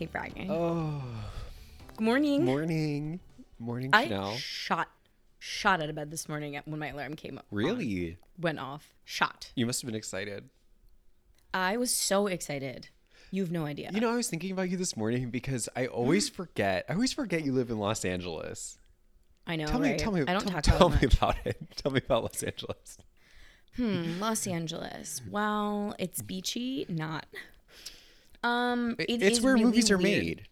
hate bragging. Oh, Good morning. morning, morning, I Shanelle. shot shot out of bed this morning when my alarm came up. Really? Went off. Shot. You must have been excited. I was so excited. You have no idea. You know, I was thinking about you this morning because I always forget. I always forget you live in Los Angeles. I know. Tell me, tell me, I don't tell, talk tell about me it much. about it. Tell me about Los Angeles. Hmm, Los Angeles. Well, it's beachy, not. Um, It- it it's where really movies are weird. made.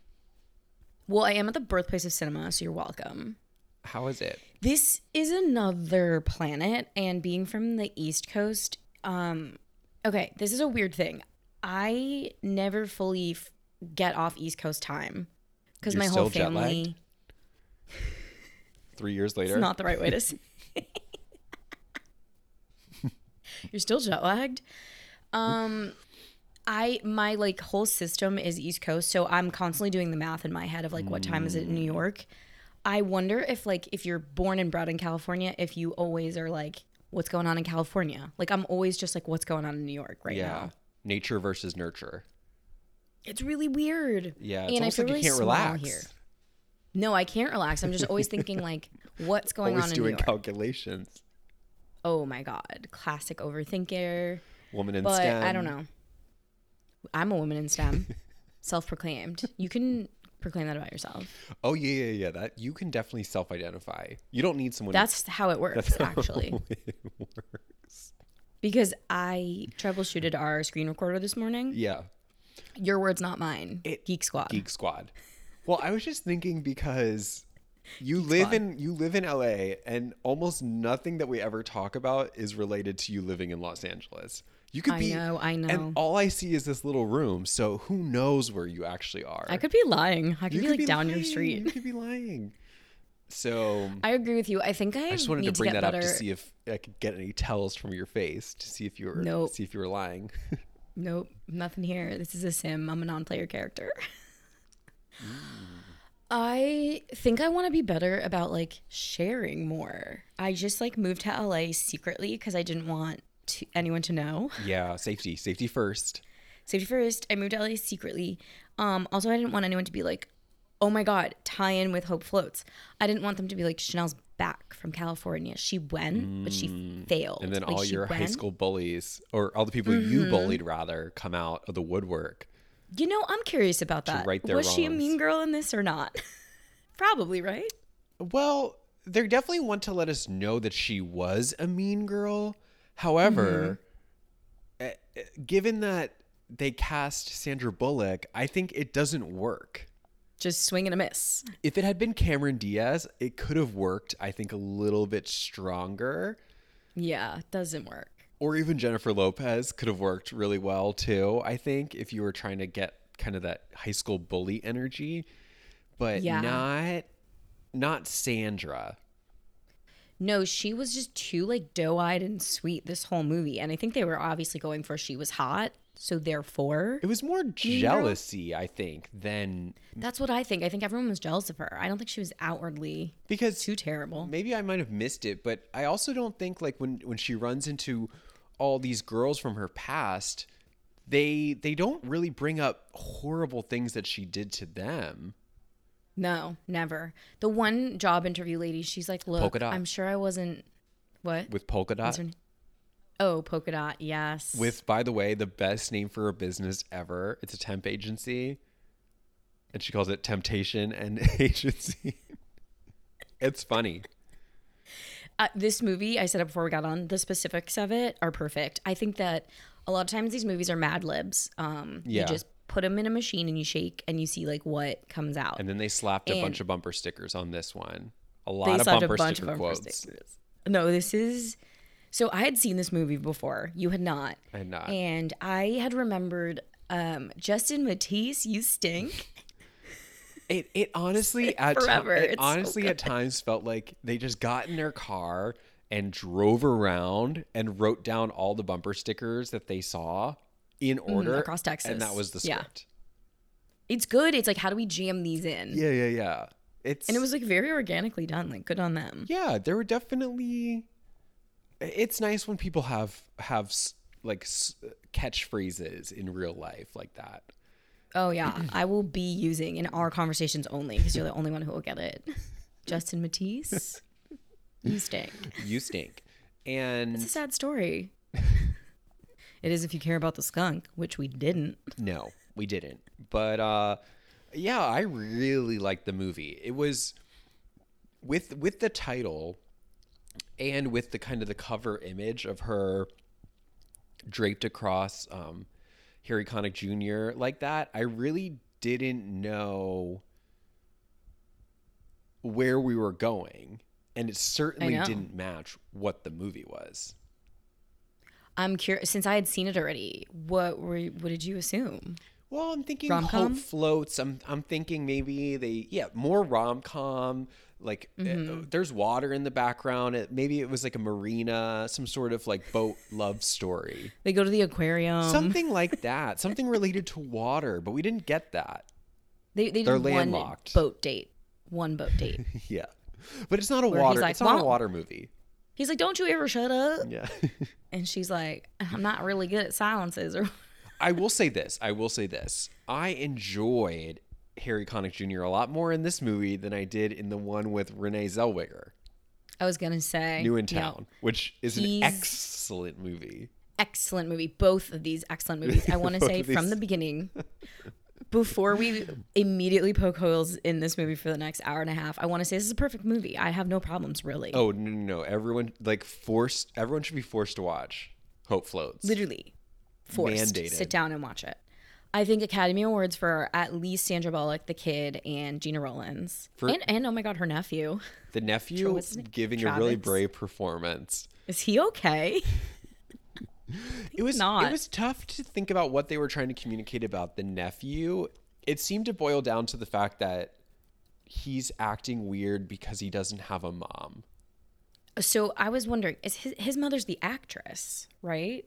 Well, I am at the birthplace of cinema, so you're welcome. How is it? This is another planet, and being from the East Coast, um, okay, this is a weird thing. I never fully f- get off East Coast time because my whole still jet-lagged? family. Three years later. It's not the right way to say. You're still jet lagged. Um, I my like whole system is East Coast, so I'm constantly doing the math in my head of like what time is it in New mm. York. I wonder if like if you're born and bred in California, if you always are like, what's going on in California? Like I'm always just like, what's going on in New York right yeah. now? Nature versus nurture. It's really weird. Yeah. It's and I almost feel like really you can't relax. here. No, I can't relax. I'm just always thinking like, what's going always on in doing New York? Doing calculations. oh my god, classic overthinker. Woman in But STEM. I don't know. I'm a woman in STEM, self-proclaimed. You can proclaim that about yourself. Oh yeah, yeah, yeah. That you can definitely self-identify. You don't need someone. That's how it works, That's how actually. it works. Because I troubleshooted our screen recorder this morning. Yeah. Your words, not mine. It- Geek Squad. Geek Squad. Well, I was just thinking because you live Squad. in you live in LA and almost nothing that we ever talk about is related to you living in Los Angeles. You could I be know, I know. And all I see is this little room, so who knows where you actually are. I could be lying. I could You be could like down your street. You could be lying. So I agree with you. I think I, I just wanted to bring get that better. up to see if I could get any tells from your face to see if you were Nope. see if you were lying. Nope, nothing here. This is a sim. I'm a non-player character. Mm. I think I want to be better about like sharing more. I just like moved to LA secretly because I didn't want to, anyone to know. yeah, safety, safety first. Safety first. I moved to LA secretly. Um, also, I didn't want anyone to be like, "Oh my God, tie in with Hope Floats." I didn't want them to be like, "Shanelle's back from California. She went, but she failed." Mm. And then Like, all your high school bullies, or all the people you Mm-hmm. bullied, rather, come out of the woodwork. You know, I'm curious about that. right their Was she a mean girl in this or not? Probably, right? Well, they definitely want to let us know that she was a mean girl. However, Mm-hmm. eh, eh, given that they cast Sandra Bullock, I think it doesn't work. Just swing and a miss. If it had been Cameron Diaz, it could have worked, I think, a little bit stronger. Yeah, it doesn't work. Or even Jennifer Lopez could have worked really well too, I think, if you were trying to get kind of that high school bully energy. But Yeah. not not Sandra. No, she was just too like doe-eyed and sweet this whole movie, and I think they were obviously going for she was hot, so therefore, It was more jealousy, I think, than that's what I think. I think everyone was jealous of her. I don't think she was outwardly because too terrible. maybe I might have missed it, but I also don't think like when when she runs into all these girls from her past, they they don't really bring up horrible things that she did to them. No, never. The one job interview lady, she's like, "Look, Polka dot. I'm sure I wasn't what With polka dot. Oh, polka dot. Yes. With by the way, the best name for a business ever. It's a temp agency. And she calls it Temptation and Agency. it's funny. uh, this movie, I said it before we got on, the specifics of it are perfect. I think that a lot of times these movies are mad libs. Um, Yeah. You just put them in a machine and you shake and you see like what comes out. And then they slapped a And- bunch of bumper stickers on this one. A lot of bumper a sticker of bumper quotes. stickers. No, this is. So I had seen this movie before. You had not. I had not. And I had remembered um, Justin Matthews, you stink. It it honestly at forever. it It's so honestly at times felt like they just got in their car and drove around and wrote down all the bumper stickers that they saw in order Mm-hmm, across and that was the Yeah. script. It's good. It's like, how do we jam these in? Yeah, yeah, yeah. It's And it was like very organically done. Like, good on them. yeah, there were definitely. It's nice when people have have like catchphrases in real life like that. Oh yeah, I will be using in our conversations only because you're the only one who will get it. Justin Matthews, you stink. You stink. And It's a sad story. it is if you care about the skunk, which we didn't. No, we didn't. But uh yeah, I really liked the movie. It was with with the title and with the kind of the cover image of her draped across um Harry Connick Jr. like that, I really didn't know where we were going. And it certainly didn't match what the movie was. I'm curious since I had seen it already. What were what did you assume? Well, I'm thinking Rom-com? hope floats. I'm I'm thinking maybe they yeah more rom com. Like uh, Mm-hmm. there's water in the background. It, maybe it was like a marina, some sort of like boat love story, They go to the aquarium. something like that, something related to water. But we didn't get that. they they they're did one landlocked. boat date. One boat date. Yeah, but it's not a Where water. like, it's not a water movie. He's like, "Don't you ever shut up?" Yeah. And she's like, "I'm not really good at silences." Or I will say this. I will say this. I enjoyed Harry Connick Jr. a lot more in this movie than I did in the one with Renee Zellweger. I was gonna say, New in you know, Town, which is an excellent movie. excellent movie. Both of these excellent movies. I want to say from the beginning, before we immediately poke holes in this movie for the next hour and a half, I want to say this is a perfect movie. I have no problems really. Oh no, no, no! Everyone like forced. Everyone should be forced to watch Hope Floats. Literally forced. Mandated. Sit down and watch it. I think Academy Awards for at least Sandra Bullock, the kid, and Gena Rowlands, For- and and oh my god, her nephew. The nephew what's his name? giving a really brave performance. Is he okay? It was not. it was tough to think about what they were trying to communicate about the nephew. It seemed to boil down to the fact that he's acting weird because he doesn't have a mom. So I was wondering, is his his mother's the actress, right?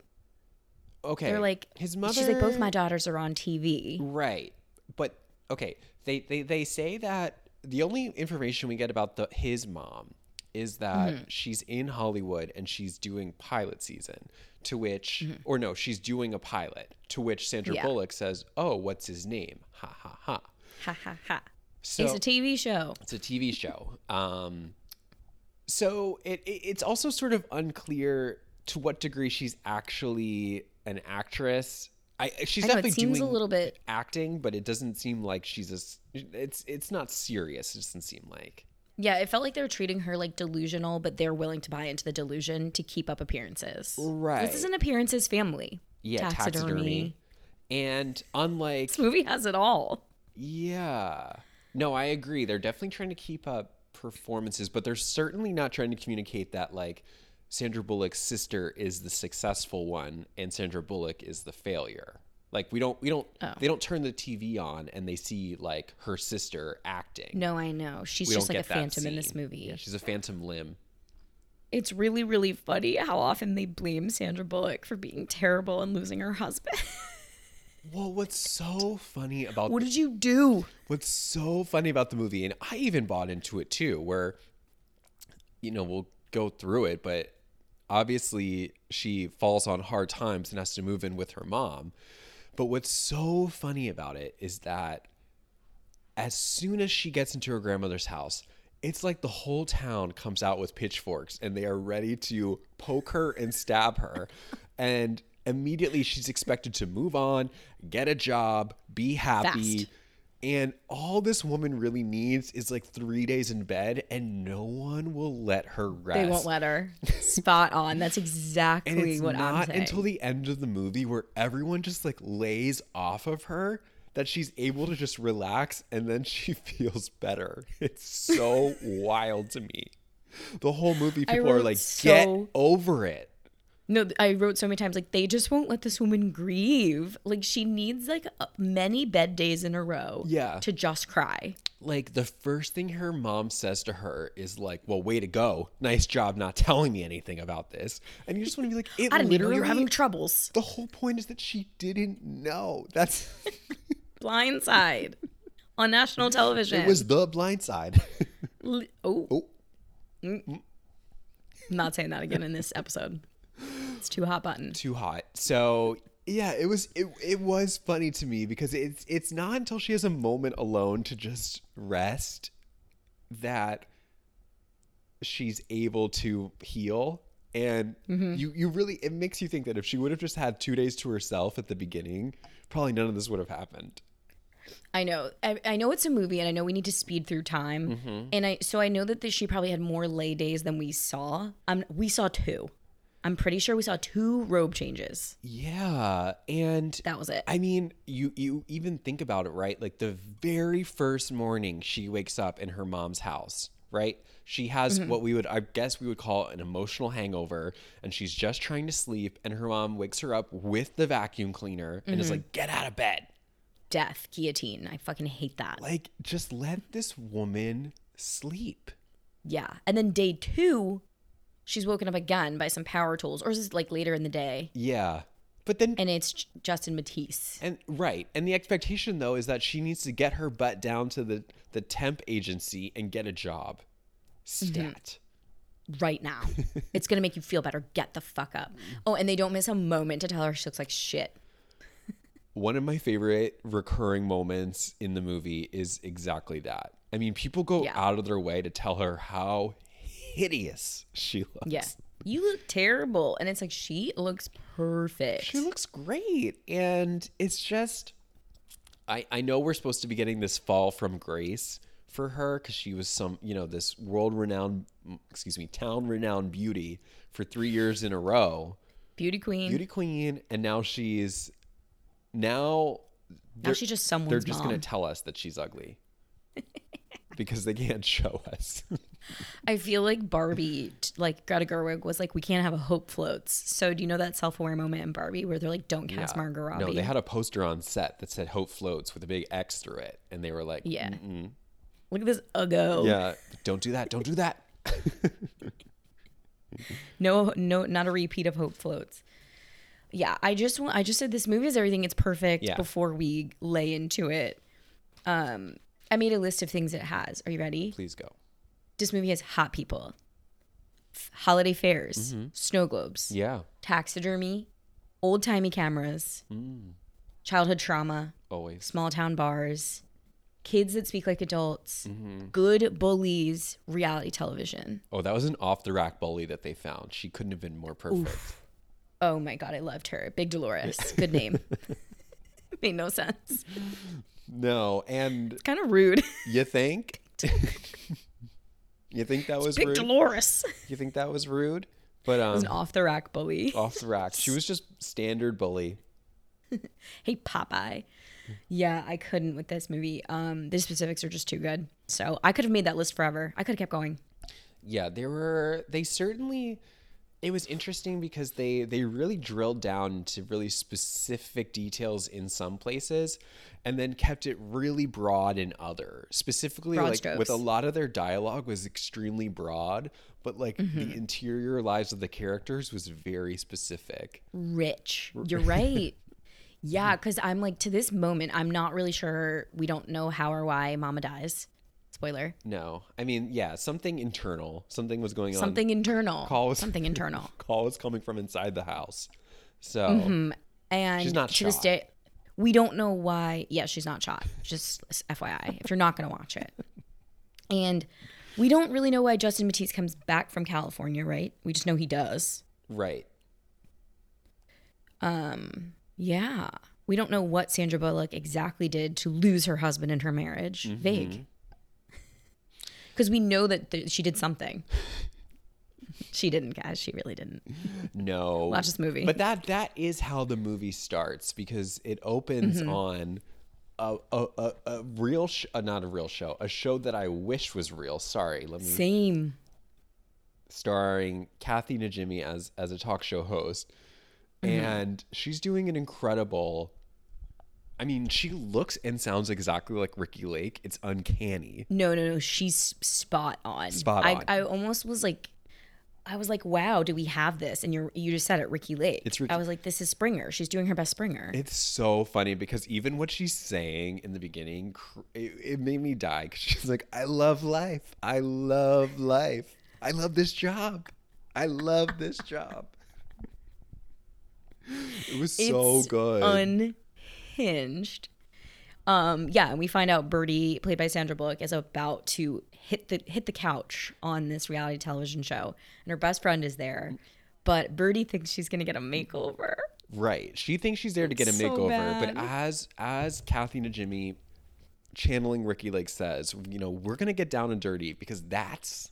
Okay, They're like his mother. She's like both my daughters are on TV. Right. But okay, they they, they say that the only information we get about the his mom is that Mm-hmm. she's in Hollywood and she's doing pilot season to which Mm-hmm. or no, she's doing a pilot to which Sandra Yeah. Bullock says, "Oh, what's his name?" Ha ha ha. Ha ha ha. So it's a TV show. it's a TV show. Um, so it, it it's also sort of unclear to what degree she's actually an actress. I she's I know, it definitely seems a little bit- acting, but it doesn't seem like she's a. It's it's not serious. It doesn't seem like. Yeah, it felt like they were treating her like delusional, but they're willing to buy into the delusion to keep up appearances. Right. This is an appearances family. Yeah, taxidermy. And unlike This movie has it all. Yeah. No, I agree. They're definitely trying to keep up performances, but they're certainly not trying to communicate that like Sandra Bullock's sister is the successful one and Sandra Bullock is the failure. Like we don't we don't Oh. they don't turn the TV on and they see like her sister acting. No, I know. She's we just like a phantom in this movie. Yeah, she's a phantom limb. It's really, really funny how often they blame Sandra Bullock for being terrible and losing her husband. Well, what's so funny about what did you do? What's so funny about the movie, and I even bought into it too, where, you know, we'll go through it, but obviously she falls on hard times and has to move in with her mom. But what's so funny about it is that as soon as she gets into her grandmother's house, it's like the whole town comes out with pitchforks and they are ready to poke her and stab her. and immediately she's expected to move on, get a job, be happy. Fast. And all this woman really needs is like three days in bed, and no one will let her rest. They won't let her. Spot on. That's And exactly it's what I'm not saying. until the end of the movie where everyone just like lays off of her that she's able to just relax and then she feels better. It's so wild to me. The whole movie, people are like, get over it. No, I wrote so many times like they just won't let this woman grieve. Like she needs like many bed days in a row. Yeah. To just cry. Like the first thing her mom says to her is like, "Well, way to go, nice job not telling me anything about this." And you just want to be like, "It I didn't know literally." you were having troubles. the whole point is that she didn't know. That's Blindside on national television. it was the blind side. Oh, oh, I'm not saying that again in this episode. It's too hot button. too hot. So yeah, it was it, it was funny to me because it's it's not until she has a moment alone to just rest that she's able to heal and you you really it makes you think that if she would have just had 2 days to herself at the beginning, probably none of this would have happened. I know. I, I know it's a movie, and I know we need to speed through time. And I so I know that this, she probably had more lay days than we saw. Um, we saw two. I'm pretty sure we saw two robe changes. Yeah, and That was it. I mean, you you even think about it, right? Like the very first morning she wakes up in her mom's house, right? She has mm-hmm. what we would I guess we would call an emotional hangover and she's just trying to sleep and her mom wakes her up with the vacuum cleaner and is mm-hmm. like, "Get out of bed." Death, guillotine. I fucking hate that. Like just let this woman sleep. Yeah. And then day two, she's woken up again by some power tools, or is this like later in the day? Yeah. But then And it's J- Justin Matthews. And right. And the expectation though is that she needs to get her butt down to the the temp agency and get a job. Mm-hmm. Stat. right now. it's gonna make you feel better. Get the fuck up. Oh, and they don't miss a moment to tell her she looks like shit. One of my favorite recurring moments in the movie is exactly that. I mean, people go Yeah. out of their way to tell her how hideous she looks. Yeah. You look terrible. And it's like she looks perfect. She looks great. And it's just I I know we're supposed to be getting this fall from grace for her cuz she was some, you know, this world-renowned excuse me, town-renowned beauty for 3 years in a row. Beauty queen. Beauty queen and now she's now now they're- she's just they're just going to tell us that she's ugly. because they can't show us. I feel like Barbie, like Greta Gerwig, was like, we can't have a hope floats. So do you know that self-aware moment in Barbie where they're like, don't cast Yeah. Margot Robbie? No, they had a poster on set that said "Hope floats" with a big X through it, and they were like, Yeah. "Mm-mm." Look at this uggo. yeah, don't do that, don't do that." No, no, not a repeat of Hope Floats. Yeah, I just want. I just said this movie is everything. It's perfect. Yeah. Before we lay into it, um, I made a list of things it has. Are you ready? Please go. This movie has hot people, holiday fairs, snow globes, Yeah, taxidermy, old timey cameras, Mm. childhood trauma, always. small town bars, kids that speak like adults, Mm-hmm. good bullies, reality television. Oh, that was an off the rack bully that they found. She couldn't have been more perfect. Oh my god, I loved her. Big Dolores. Good name. Made no sense. No, and Kind of rude. you think? you think that was rude? Dolores. You think that was rude? But An um, off the rack bully. off the rack, she was just standard bully. Hey Popeye. Yeah, I couldn't with this movie. Um, the specifics are just too good. So I could have made that list forever. I could have kept going. yeah there were they certainly it was interesting because they they really drilled down to really specific details in some places and then kept it really broad in other specifically Broad like strokes. with a lot of their dialogue was extremely broad but like Mm-hmm. the interior lives of the characters was very specific Rich. You're right. Yeah, because I'm like to this moment, I'm not really sure. We don't know how or why Mama dies. Spoiler. no i mean yeah something internal something was going on Something internal. Call was- Something internal. call was coming from inside the house so And She's not to this shot. day, we don't know why. Yeah, she's not shot. Just FYI, if you're not going to watch it. And we don't really know why Justin Matthews comes back from California, right? We just know he does. right Um. Yeah. We don't know what Sandra Bullock exactly did to lose her husband in her marriage. Mm-hmm. Vague. Because we know that th- she did something. she didn't, guys. She really didn't. No. Watch this movie. But that that is how the movie starts because it opens Mm-hmm. on a a, a, a real sh- uh, not a real show, a show that I wish was real. Sorry, let me Same. starring Kathy Najimy as as a talk show host. Mm-hmm. And she's doing an incredible I mean, she looks and sounds exactly like Ricki Lake. It's uncanny. No, no, no. She's spot on. Spot I, on. I almost was like, I was like, wow, do we have this? And you you just said it, Ricki Lake. It's Ricky- I was like, this is Springer. She's doing her best Springer. It's so funny because even what she's saying in the beginning, it, it made me die. Because she's like, "I love life. I love life. I love this job. I love this job." It was so It's good. Unhinged. Um, yeah, and we find out Birdie, played by Sandra Bullock, is about to hit the hit the couch on this reality television show, and her best friend is there. But Birdie thinks she's gonna get a makeover. Right. She thinks she's there to get a so makeover, but as as Kathy Najimy channeling Ricki Lake says, you know, we're gonna get down and dirty because that's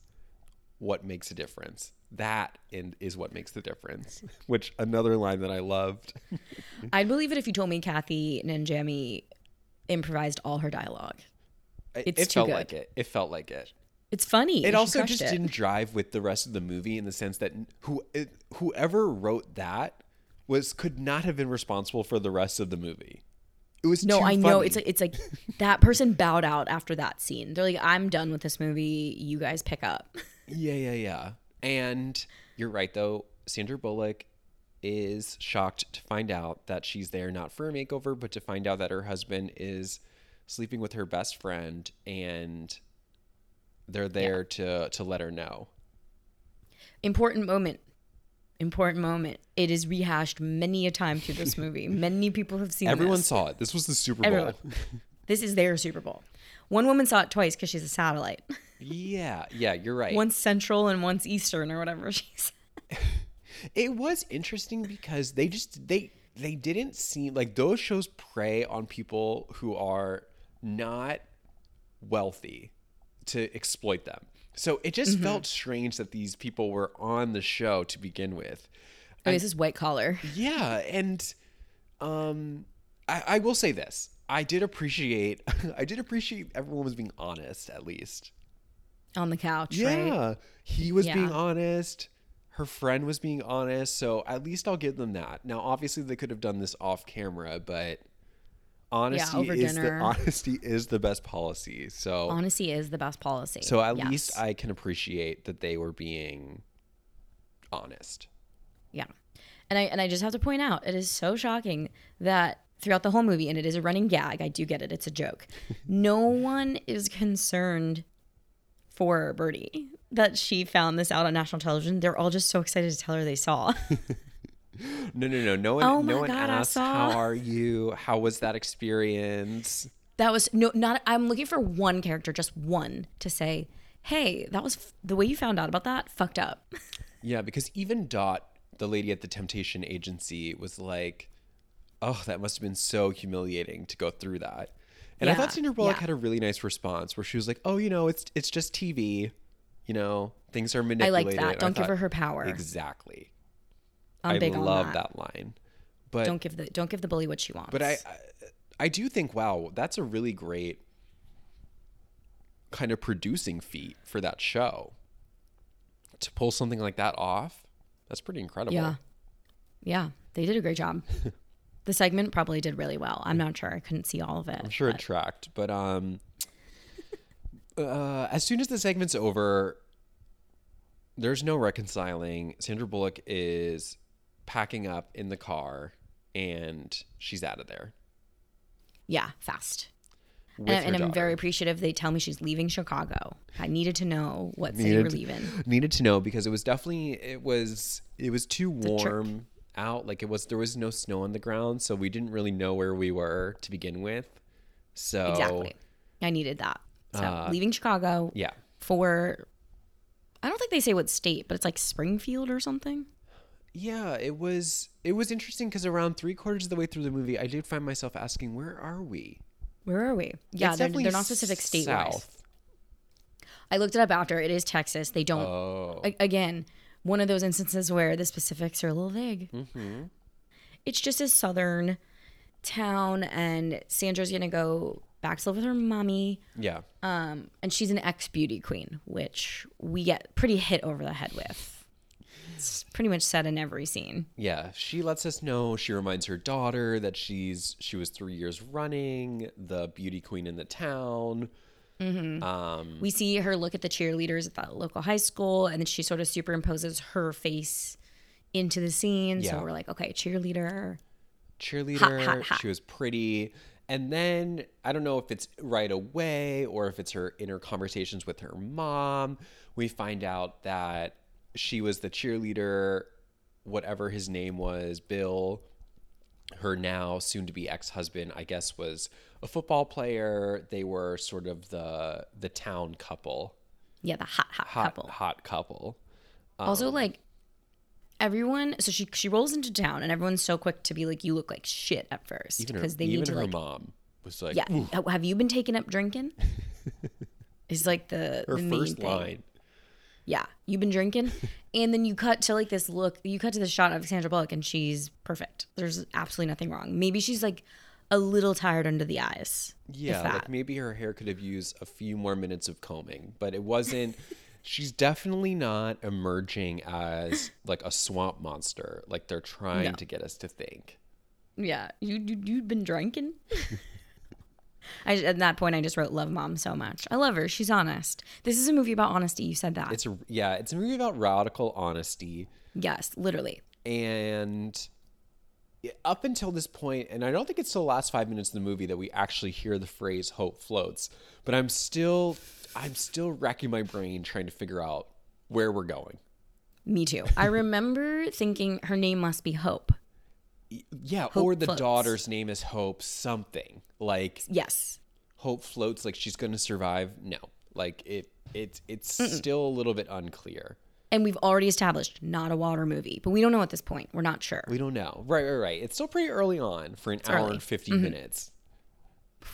what makes a difference. That in, is what makes the difference. Which another line that I loved. I'd believe it if you told me Kathy Najimy improvised all her dialogue. It- It's it too felt good. like it. It felt like it. It's funny. It also just it. didn't drive with the rest of the movie in the sense that who it, whoever wrote that was could not have been responsible for the rest of the movie. It was No, I know. It's like it's like that person bowed out after that scene. They're like, I'm done with this movie. You guys pick up. Yeah, yeah, yeah. And you're right though. Sandra Bullock is shocked to find out that she's there not for a makeover, but to find out that her husband is sleeping with her best friend and they're there to to let her know. Important moment. Important moment. It is rehashed many a time through this movie. many people have seen it. Everyone this. saw it. This was the Super Bowl. This is their Super Bowl. One woman saw it twice because she's a satellite. yeah, yeah, you're right. Once Central and once Eastern or whatever she's. It was interesting because they just they they didn't seem like those shows prey on people who are not wealthy to exploit them. So it just felt strange that these people were on the show to begin with. Oh, this is white collar. Yeah, and um I, I will say this. I did appreciate I did appreciate everyone was being honest at least. On the couch, Yeah. right? He was being honest. Her friend was being honest. So at least I'll give them that. Now, obviously, they could have done this off camera, but honesty over is the honesty is the best policy. So Honesty is the best policy. so at Yes. least I can appreciate that they were being honest. Yeah. And I and I just have to point out, it is so shocking that throughout the whole movie, and it is a running gag, I do get it, it's a joke. no one is concerned for Birdie that she found this out on national television. They're all just so excited to tell her they saw. No, no, no. No one Oh no one God, saw- how are you? How was that experience? that was no not I'm looking for one character, just one, to say, Hey, that was f- the way you found out about that, fucked up. Yeah, because even Dot, the lady at the temptation agency, was like, "Oh, that must have been so humiliating to go through that." And I thought Sandra Bullock yeah. had a really nice response where she was like, "Oh, you know, it's it's just TV, you know, things are manipulated." I like that. Don't give thought, her her power. Exactly. I'm I big on love that. that. line. But Don't give the don't give the bully what she wants. but I, I I do think wow, that's a really great kind of producing feat for that show. To pull something like that off, that's pretty incredible. Yeah. Yeah. They did a great job. the segment probably did really well. I'm not sure. I couldn't see all of it. I'm sure it tracked, but um, uh, as soon as the segment's over, there's no reconciling. Sandra Bullock is packing up in the car, and she's out of there. Yeah, fast. With And, and I'm very appreciative. They tell me she's leaving Chicago. I needed to know what city Needed- we're leaving. needed to know because it was definitely it was it was too warm out. Like it was there was no snow on the ground, so we didn't really know where we were to begin with. So Exactly. I needed that. So Uh, leaving Chicago yeah, for I don't think they say what state, but it's like Springfield or something. Yeah, it was it was interesting because around three quarters of the way through the movie, I did find myself asking, "Where are we?" Where are we? Yeah, they're, they're not specific state south. I looked it up after. It is Texas. They don't Oh, a- again, one of those instances where the specifics are a little vague. Mm-hmm. It's just a southern town, and Sandra's gonna go back to live with her mommy, yeah, um, and she's an ex beauty queen, which we get pretty hit over the head with. It's pretty much said in every scene. yeah. She lets us know. She reminds her daughter that she's she was three years running the beauty queen in the town. Mm-hmm. Um, We see her look at the cheerleaders at that local high school, and then she sort of superimposes her face into the scene. Yeah. So we're like, okay, cheerleader. cheerleader. hot, hot. She was pretty. And then I don't know if it's right away or if it's her inner conversations with her mom. We find out that she was the cheerleader whatever his name was, Bill, her now soon to be ex husband, I guess, was a football player. They were sort of the the town couple, Yeah, the hot hot, hot couple. hot couple. also, um, like everyone, so she she rolls into town, and everyone's so quick to be like, "You look like shit" at first Even her, because they even need to her like, mom was like, yeah. "Ooh." "Oh, Have you been taking up drinking? Is like the her the main first thing. line. Yeah, you've been drinking, and then you cut to like this look. You cut to the shot of Sandra Bullock, and she's perfect. There's absolutely nothing wrong. Maybe she's like a little tired under the eyes. Yeah, like maybe her hair could have used a few more minutes of combing, but it wasn't. she's definitely not emerging as like a swamp monster, like they're trying No. to get us to think. Yeah, you you you've been drinking. I, at that point, I just wrote "love mom" so much. I love her. She's honest. This is a movie about honesty. You said that. It's a yeah, it's a movie about radical honesty, yes, literally. and up until this point, and I don't think it's the last five minutes of the movie that we actually hear the phrase "hope floats," but I'm still, I'm still racking my brain trying to figure out where we're going. Me too. I remember thinking her name must be Hope. Yeah, or the floats. daughter's name is Hope something. Like Yes. Hope floats like she's going to survive. No. Like it it it's still a little bit unclear. And we've already established not a water movie, but we don't know at this point. We're not sure. We don't know. Right, right, right. It's still pretty early on for an hour early. Mm-hmm. and 50 minutes.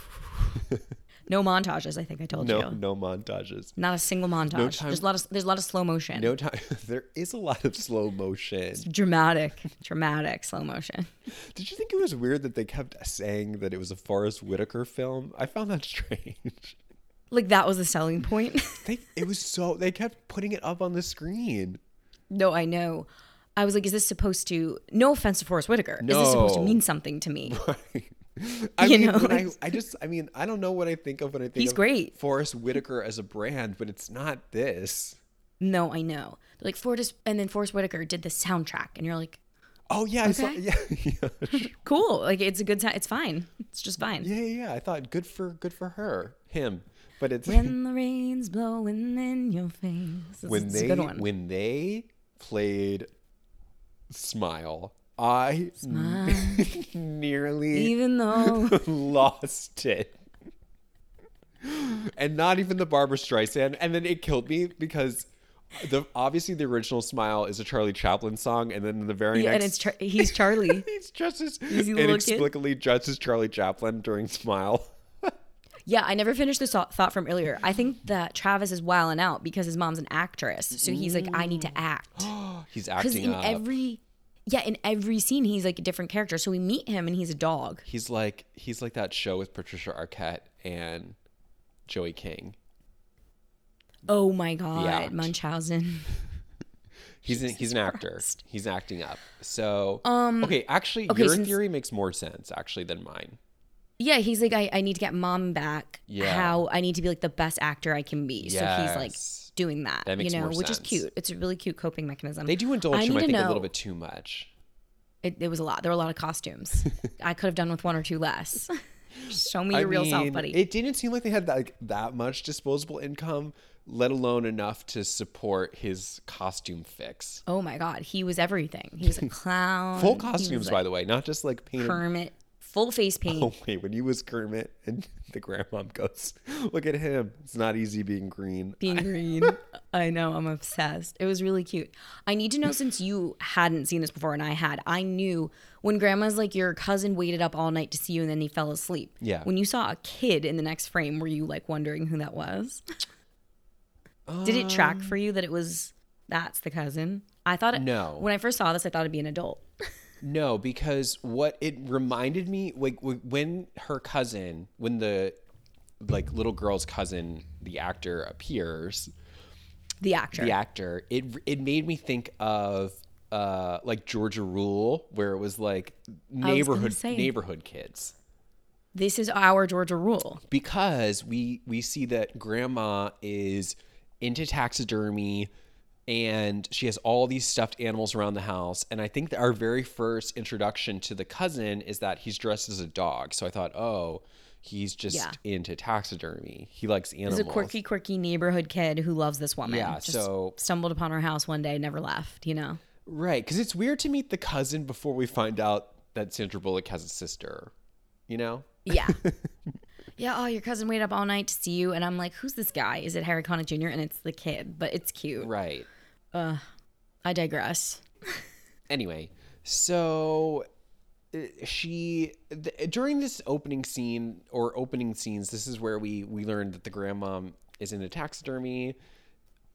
No montages. I think I told No you. no montages. Not a single montage. No time- There's a lot of there's a lot of slow motion. No time. there is a lot of slow motion. Dramatic, dramatic slow motion. Did you think it was weird that they kept saying that it was a Forest Whitaker film? I found that strange. Like that was the selling point. They it was so they kept putting it up on the screen. no, I know. I was like, is this supposed to? No offense to Forest Whitaker. Is this supposed to mean something to me? I You mean, know, I, I just, I mean, I don't know what I think of when I think He's of great. Forest Whitaker as a brand, but it's not this. No, I know. Like Forest, and then Forest Whitaker did the soundtrack, and you're like, Oh yeah, I saw, yeah, yeah, cool. Like it's a good time. It's fine. It's just fine. yeah, yeah. I thought good for good for her, him, but it's When the rain's blowing in your face. It's, when it's they a good one. when they played Smile, I nearly Even though lost it. And not even the Barbra Streisand. And then it killed me because the obviously the original Smile is a Charlie Chaplin song, and then the very yeah, next and it's Char- he's Charlie. he's dressed as He's a little kid. inexplicably dressed as Charlie Chaplin during Smile. yeah, I never finished this thought from earlier. I think that Travis is wilding out because his mom's an actress, so he's like, I need to act. He's acting Because in up. every yeah, in every scene he's like a different character. So we meet him and he's a dog. he's like he's like that show with Patricia Arquette and Joey King. Oh my god, Munchausen. He's an, he's an actor. He's acting up. So um, okay, actually, okay, your since- theory makes more sense actually than mine. Yeah, he's like, I, I need to get mom back. Yeah. How I need to be like the best actor I can be. So he's like Yes. Doing that. That makes you know, which is cute. It's a really cute coping mechanism. They do indulge I him, I think, a little bit too much. It, it was a lot. There were a lot of costumes. I could have done with one or two less. Show me I your real self, buddy. It didn't seem like they had that, like that much disposable income, let alone enough to support his costume fix. oh my god, he was everything. He was a clown. Full costumes, by like, the way, not just like painted. Kermit, full face paint. Oh wait, when he was Kermit and the grandmom goes, "Look at him. It's not easy being green." being green. I know, I'm obsessed. It was really cute. I need to know since you hadn't seen this before and I had, I knew when grandma's like your cousin waited up all night to see you and then he fell asleep. Yeah. When you saw a kid in the next frame, were you like wondering who that was? Did it track for um, you that it was that's the cousin? I thought it No. When I first saw this, I thought it'd be an adult. No, because what it reminded me, like when her cousin, when the like little girl's cousin, the actor appears, The actor. the actor, it it made me think of uh like Georgia Rule, where it was like neighborhood say. neighborhood kids. This is our Georgia rule. because we we see that grandma is into taxidermy and she has all these stuffed animals around the house and i think that our very first introduction to the cousin is that he's dressed as a dog so i thought oh he's just Yeah. into taxidermy he likes animals He's a quirky, quirky neighborhood kid who loves this woman. Yeah, Just so- stumbled upon her house one day, never left, you know? Right, because it's weird to meet the cousin before we find out that Sandra Bullock has a sister. You know? Yeah. yeah. Oh, your cousin waited up all night to see you, and I'm like, who's this guy? Is it Harry Connick Jr. And it's the kid, but it's cute. Right. I digress. Anyway, so uh, she th- during this opening scene or opening scenes, this is where we we learned that the grandma is in a taxidermy,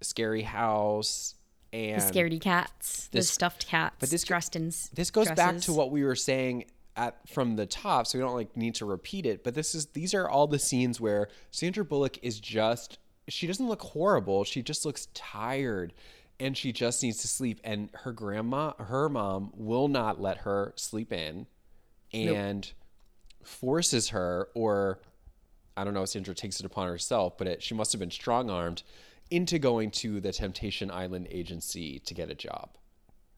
scary house, and The scaredy cats, the stuffed cats, but this- dressed in this goes back to what we were saying at from the top so we don't like need to repeat it but this is these are all the scenes where Sandra Bullock is just she doesn't look horrible she just looks tired and she just needs to sleep and her grandma her mom will not let her sleep in and forces her or I don't know if Sandra takes it upon herself but it, she must have been strong-armed into going to the Temptation Island agency to get a job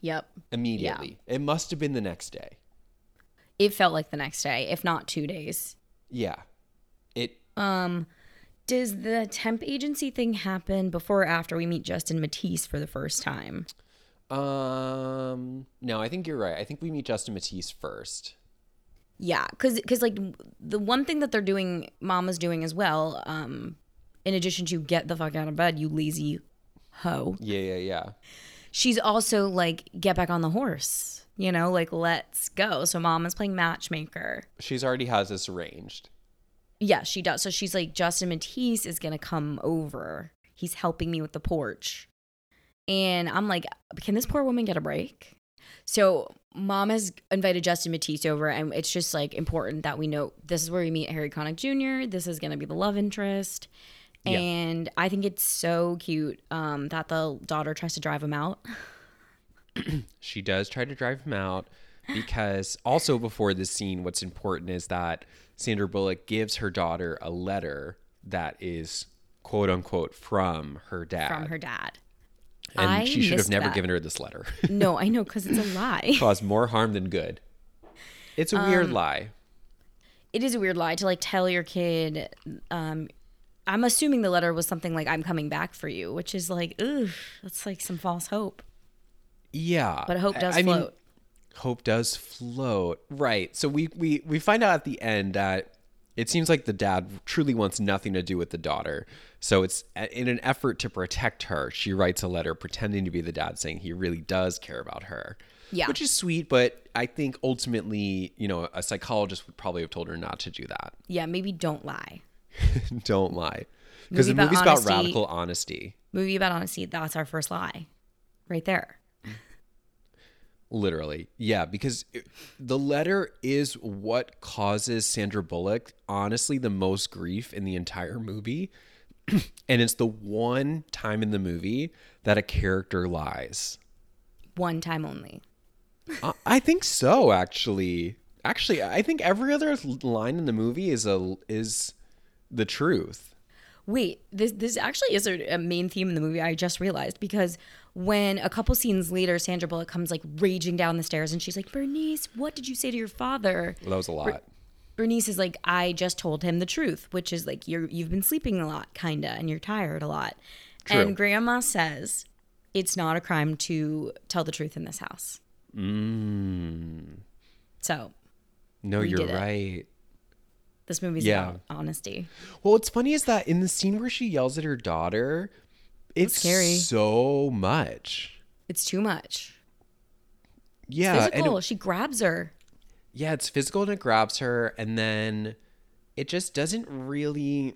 Yep. immediately. It must have been the next day. It felt like the next day, if not two days. Yeah. It um, Does the temp agency thing happen before or after we meet Justin Matthews for the first time? um no, I think you're right. I think we meet Justin Matthews first. Yeah, because because like the one thing that they're doing, Mama's doing as well. Um, in addition to get the fuck out of bed, you lazy hoe. Yeah, yeah, yeah. She's also like get back on the horse. You know, like let's go. So Mama's playing matchmaker. She's already has this arranged. Yeah, she does. So she's like, Justin Matthews is gonna come over. He's helping me with the porch. And I'm like, can this poor woman get a break? So mom has invited Justin Matthews over, and it's just like important that we know this is where we meet Harry Connick Jr. This is gonna be the love interest. Yeah. And I think it's so cute um, that the daughter tries to drive him out. She does try to drive him out because also before this scene, what's important is that Sandra Bullock gives her daughter a letter that is quote unquote from her dad. From her dad. and I she should have never that. given her this letter. No, I know because it's a lie. Caused more harm than good. It's a weird Um, lie. it is a weird lie to like tell your kid um i'm assuming the letter was something like i'm coming back for you which is like ugh that's like some false hope Yeah. but hope does I mean, float hope does float. Right. So we we we find out at the end that it seems like the dad truly wants nothing to do with the daughter. So it's in an effort to protect her she writes a letter pretending to be the dad saying he really does care about her. Yeah. which is sweet but i think ultimately you know a psychologist would probably have told her not to do that. Yeah maybe don't lie. Don't lie. Because the Movie about movie's about honesty. radical honesty. Movie about honesty that's our first lie right there Literally. Yeah, because it- the letter is what causes Sandra Bullock, honestly, the most grief in the entire movie. and it's the one time in the movie that a character lies. one time only I- I think so, actually. Actually, I think every other line in the movie is a is the truth. Wait, this this actually is a, a main theme in the movie. I just realized because when a couple scenes later, Sandra Bullock comes like raging down the stairs, and she's like, "Bernice, what did you say to your father?" Well, that was a lot. Bernice is like, "I just told him the truth, which is like you're you've been sleeping a lot, kinda, and you're tired a lot." True. And Grandma says, "It's not a crime to tell the truth in this house." Mm. So No, you're right. This movie's Yeah. about honesty. Well, what's funny is that in the scene where she yells at her daughter, it's scary. so much. It's too much. Yeah, and it- Physical. she grabs her. yeah, it's physical and it grabs her, and then it just doesn't really.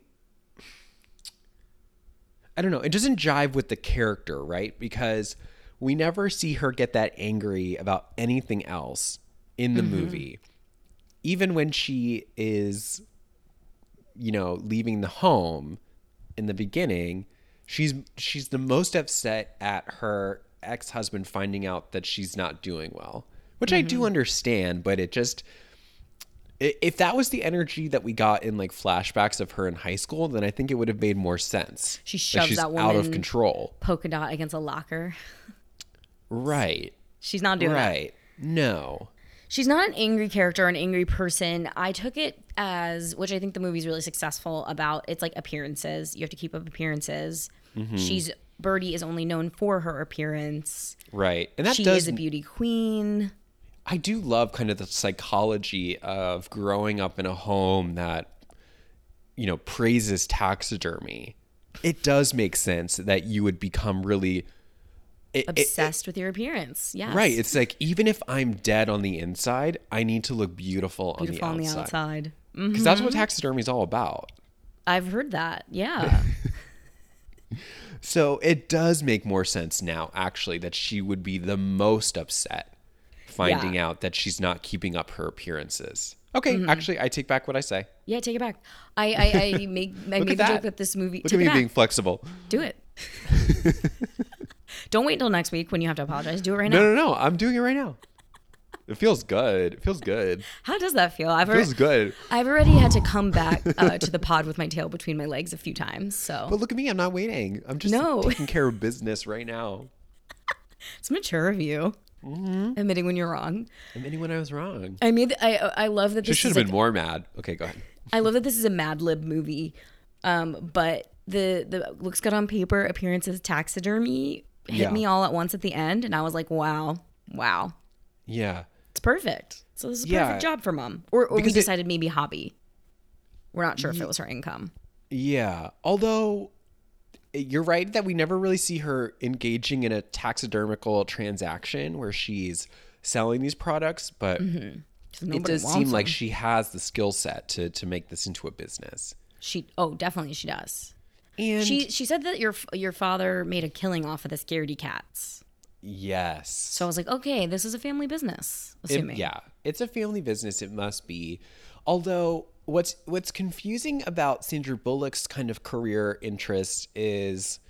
I don't know. It doesn't jive with the character, right? Because we never see her get that angry about anything else in the mm-hmm. movie. Even when she is, you know, leaving the home in the beginning, she's she's the most upset at her ex-husband finding out that she's not doing well, which I do mm-hmm. understand, but it just if that was the energy that we got in like flashbacks of her in high school, then I think it would have made more sense. She that shoves she's that out of control. Polka dot against a locker. Right. She's not doing that. Right. No. She's not an angry character, an angry person. I took it as, which I think the movie's really successful about. It's like appearances. You have to keep up appearances. Mm-hmm. She's Birdie is only known for her appearance. Right. And that she does is a beauty queen. I do love kind of the psychology of growing up in a home that, you know, praises taxidermy. It does make sense that you would become really it- it- Obsessed with your appearance. Yeah. right. It's like even if I'm dead on the inside, I need to look beautiful, beautiful on on the the outside. outside. Because that's what taxidermy is all about. I've heard that. Yeah. So it does make more sense now, actually, that she would be the most upset finding Yeah. out that she's not keeping up her appearances. Okay, Mm-hmm. actually, I take back what I say. yeah, take it back. I I, I make I made the that. joke that this movie Look at me it being flexible. Do it. Don't wait until next week when you have to apologize. Do it right now. no, no. No. I'm doing it right now. It feels good. It feels good. How does that feel? I've It feels already, good. I've already had to come back uh, to the pod with my tail between my legs a few times. So But look at me. I'm not waiting. I'm just No. taking care of business right now. it's mature of you, Mm-hmm. admitting when you're wrong. Admitting when I was wrong. I mean, I I love that this should is have like, been more mad. Okay, go ahead. I love that this is a Mad Lib movie, um, but the the looks good on paper appearances taxidermy hit Yeah. me all at once at the end, and I was like, wow, wow, Yeah. it's perfect. So this is a Yeah. perfect job for mom. Or, or we Because it- decided maybe hobby. We're not sure if it was her income. Yeah. Although you're right that we never really see her engaging in a taxidermical transaction where she's selling these products, but Mm-hmm. it does seem like she has the skill set to to make this into a business. she. Oh, definitely she does. And She she said that your your father made a killing off of the scaredy cats. yes. So I was like, okay, this is a family business. It- Assuming. yeah, it's a family business. It must be. Although what's what's confusing about Sandra Bullock's kind of career interest is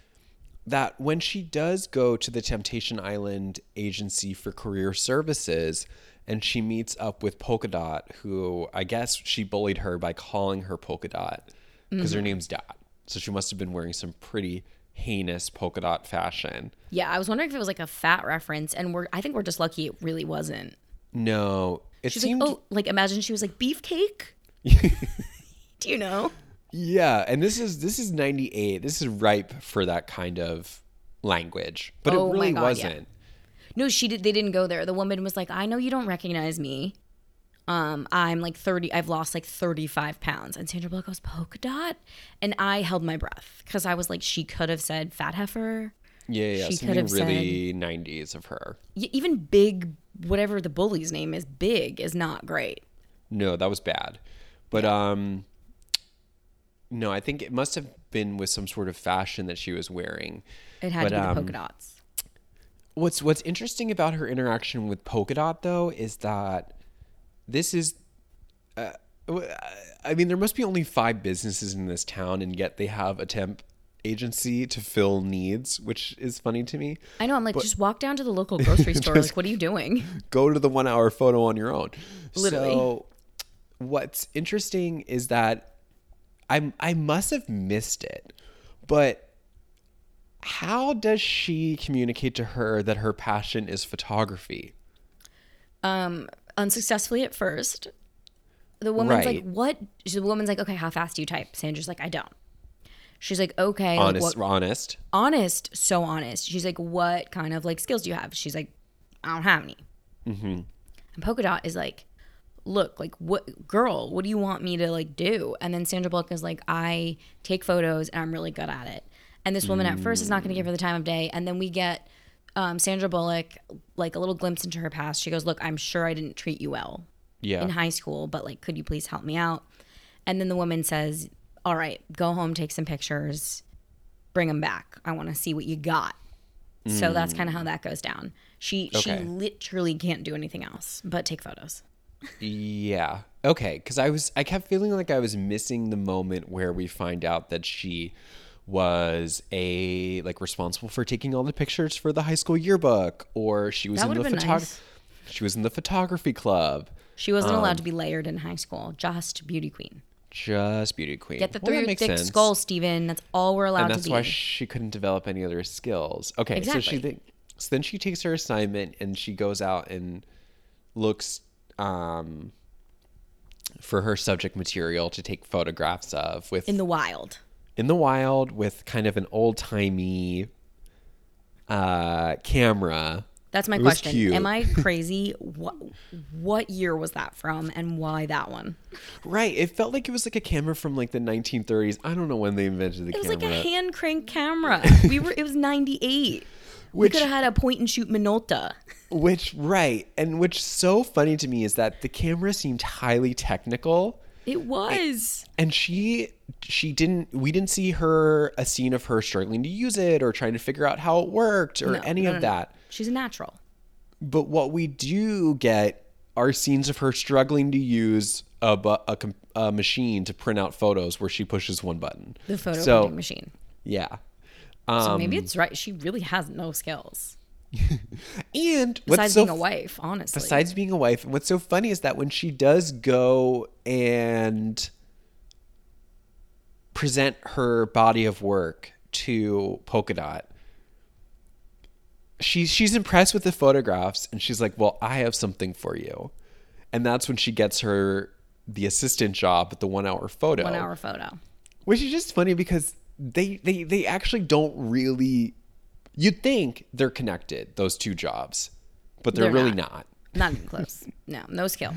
that when she does go to the Temptation Island Agency for Career Services and she meets up with Polka Dot, who I guess she bullied her by calling her Polka Dot because her mm-hmm. name's Dot. So she must have been wearing some pretty heinous polka dot fashion. Yeah, I was wondering if it was like a fat reference, and we're I think we're just lucky it really wasn't. No, it She's seemed like, oh, like imagine she was like beefcake. Do you know? Yeah, and this is this is 98. This is ripe for that kind of language. But Oh it really God, wasn't. No, she did. They didn't go there. The woman was like, "I know you don't recognize me. Um, I'm like 30. I've lost like 35 pounds." And Sandra Bullock goes, "Polka dot," and I held my breath because I was like, she could have said fat heifer. Yeah, yeah, She could something have said- really 90s of her. Even big, whatever the bully's name is, big is not great. No, that was bad. But um no, I think it must have been with some sort of fashion that she was wearing. It had But, to be the um, polka dots. What's what's interesting about her interaction with Polka Dot though is that this is uh, I mean there must be only 5 businesses in this town and yet they have a temp agency to fill needs, which is funny to me. I know. I'm like, just walk down to the local grocery store. like, what are you doing? go to the one hour photo on your own. Literally. So what's interesting is that I'm I must have missed it, but how does she communicate to her that her passion is photography? um unsuccessfully at first. The woman's like, Right. "What?" The woman's like, "Okay, how fast do you type?" Sandra's like, "I don't." She's like, "Okay, like, Honest, what- honest. honest, so honest." She's like, "What kind of like skills do you have?" She's like, "I don't have any." Mm-hmm. And Polka Dot is like, "Look, like, what, girl? What do you want me to like do?" And then Sandra Bullock is like, "I take photos and I'm really good at it." And this woman at first is not going to give her the time of day, and then we get um, Sandra Bullock like a little glimpse into her past. She goes, "Look, I'm sure I didn't treat you well." Yeah. in high school, but like, could you please help me out? And then the woman says, All right, go home, take some pictures, bring them back. I want to see what you got. So that's kind of how that goes down. She she literally can't do anything else but take photos. Yeah. Okay. Because I was, I kept feeling like I was missing the moment where we find out that she was a like responsible for taking all the pictures for the high school yearbook, or she was That in the would've been photography. nice. She was in the photography club. She wasn't Um, allowed to be layered in high school, just beauty queen. Just beauty queen. Get the Well, that three makes thick sense. skull, Steven. That's all we're allowed and that's to be. why she couldn't develop any other skills. Okay, so she Exactly. so then she takes her assignment and she goes out and looks um for her subject material to take photographs of with in the wild. In the wild with kind of an old timey uh, camera. That's my It question. Am I crazy? what what year was that from and why that one? Right. It felt like it was like a camera from like the 1930s. I don't know when they invented the camera. It was camera. like a hand crank camera. We were it was 98. we could have had a point and shoot Minolta. Which right, and which so funny to me is that the camera seemed highly technical, It was. and she she didn't we didn't see her a scene of her struggling to use it or trying to figure out how it worked or No, any no, of no, that. She's a natural. But what we do get are scenes of her struggling to use a, a, a machine to print out photos where she pushes one button. The photo So printing machine. yeah. So Um, maybe it's right. She really has no skills. and what's Besides so being a wife, honestly. besides being a wife, and what's so funny is that when she does go and present her body of work to Polka Dot, she's she's impressed with the photographs, and she's like, "Well, I have something for you," and that's when she gets her the assistant job at the one hour photo, one hour photo. which is just funny because they they they actually don't really. You'd think they're connected, those two jobs, but they're, They're really not. not. Not even close. No, no skill.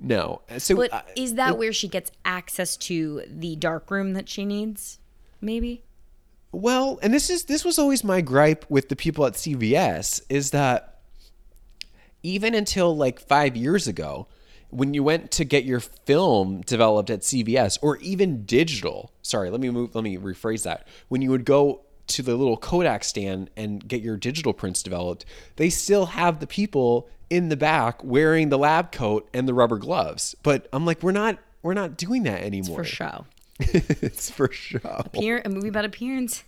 No. So But uh, is that where she gets access to the dark room that she needs? Maybe. well, and this is this was always my gripe with the people at CVS is that even until like 5 years ago, when you went to get your film developed at CVS or even digital. Sorry, let me move let me rephrase that. When you would go to the little Kodak stand and get your digital prints developed, they still have the people in the back wearing the lab coat and the rubber gloves. But I'm like we're not we're not doing that anymore. It's for show. it's for show. Appear a movie about appearance.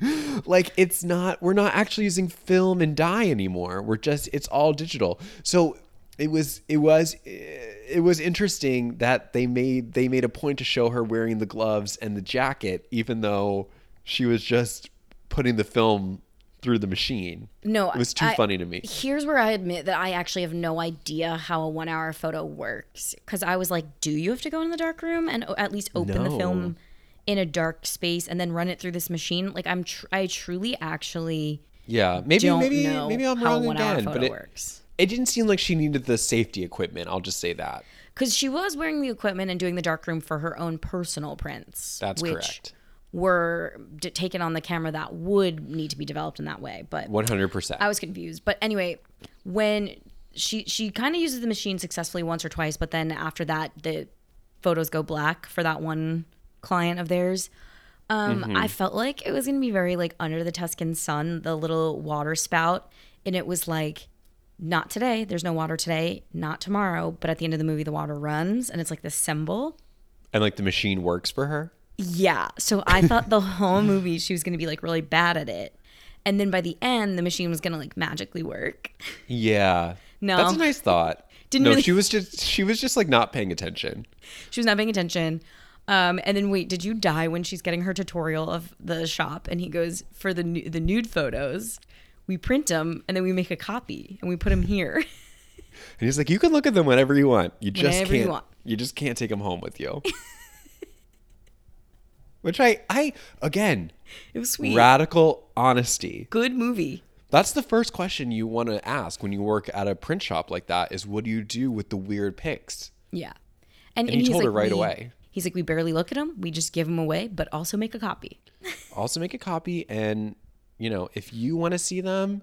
like it's not we're not actually using film and dye anymore we're just it's all digital so it was it was it was interesting that they made they made a point to show her wearing the gloves and the jacket even though she was just putting the film through the machine No, it was too I- funny to me Here's where I admit that I actually have no idea how a one hour photo works. Because I was like, do you have to go in the dark room and at least open the film in a dark space and then run it through this machine? Like, I'm tr- I truly actually yeah maybe maybe maybe i'm wrong again but it, works. it didn't seem like she needed the safety equipment i'll just say that Because she was wearing the equipment and doing the dark room for her own personal prints. that's which correct Were d- taken on the camera that would need to be developed in that way, but 100% I was confused. But anyway, when she she kind of uses the machine successfully once or twice, but then after that the photos go black for that one client of theirs. Um, Mm-hmm. I felt like it was gonna be very like under the Tuscan sun, the little water spout, and it was like, not today. There's no water today. Not tomorrow. But at the end of the movie, the water runs, and it's like the symbol. and like the machine works for her Yeah. So I thought the whole movie she was gonna be like really bad at it, and then by the end, the machine was gonna like magically work. Yeah. No. That's a nice thought. Didn't no, really- she was just she was just like not paying attention. She was not paying attention. Um, and then wait, did you die when she's getting her tutorial of the shop? And he goes for the nu- the nude photos, we print them and then we make a copy and we put them here. And he's like, "You can look at them whenever you want. You just Whenever can't. want." You just can't take them home with you." Which I I again, It was sweet. radical honesty. Good movie. That's the first question you want to ask when you work at a print shop like that is what do you do with the weird pics? Yeah. And, And he he's told her like, right we- away. He's like, we barely look at them. We just give them away, but also make a copy. Also make a copy and you know, if you want to see them,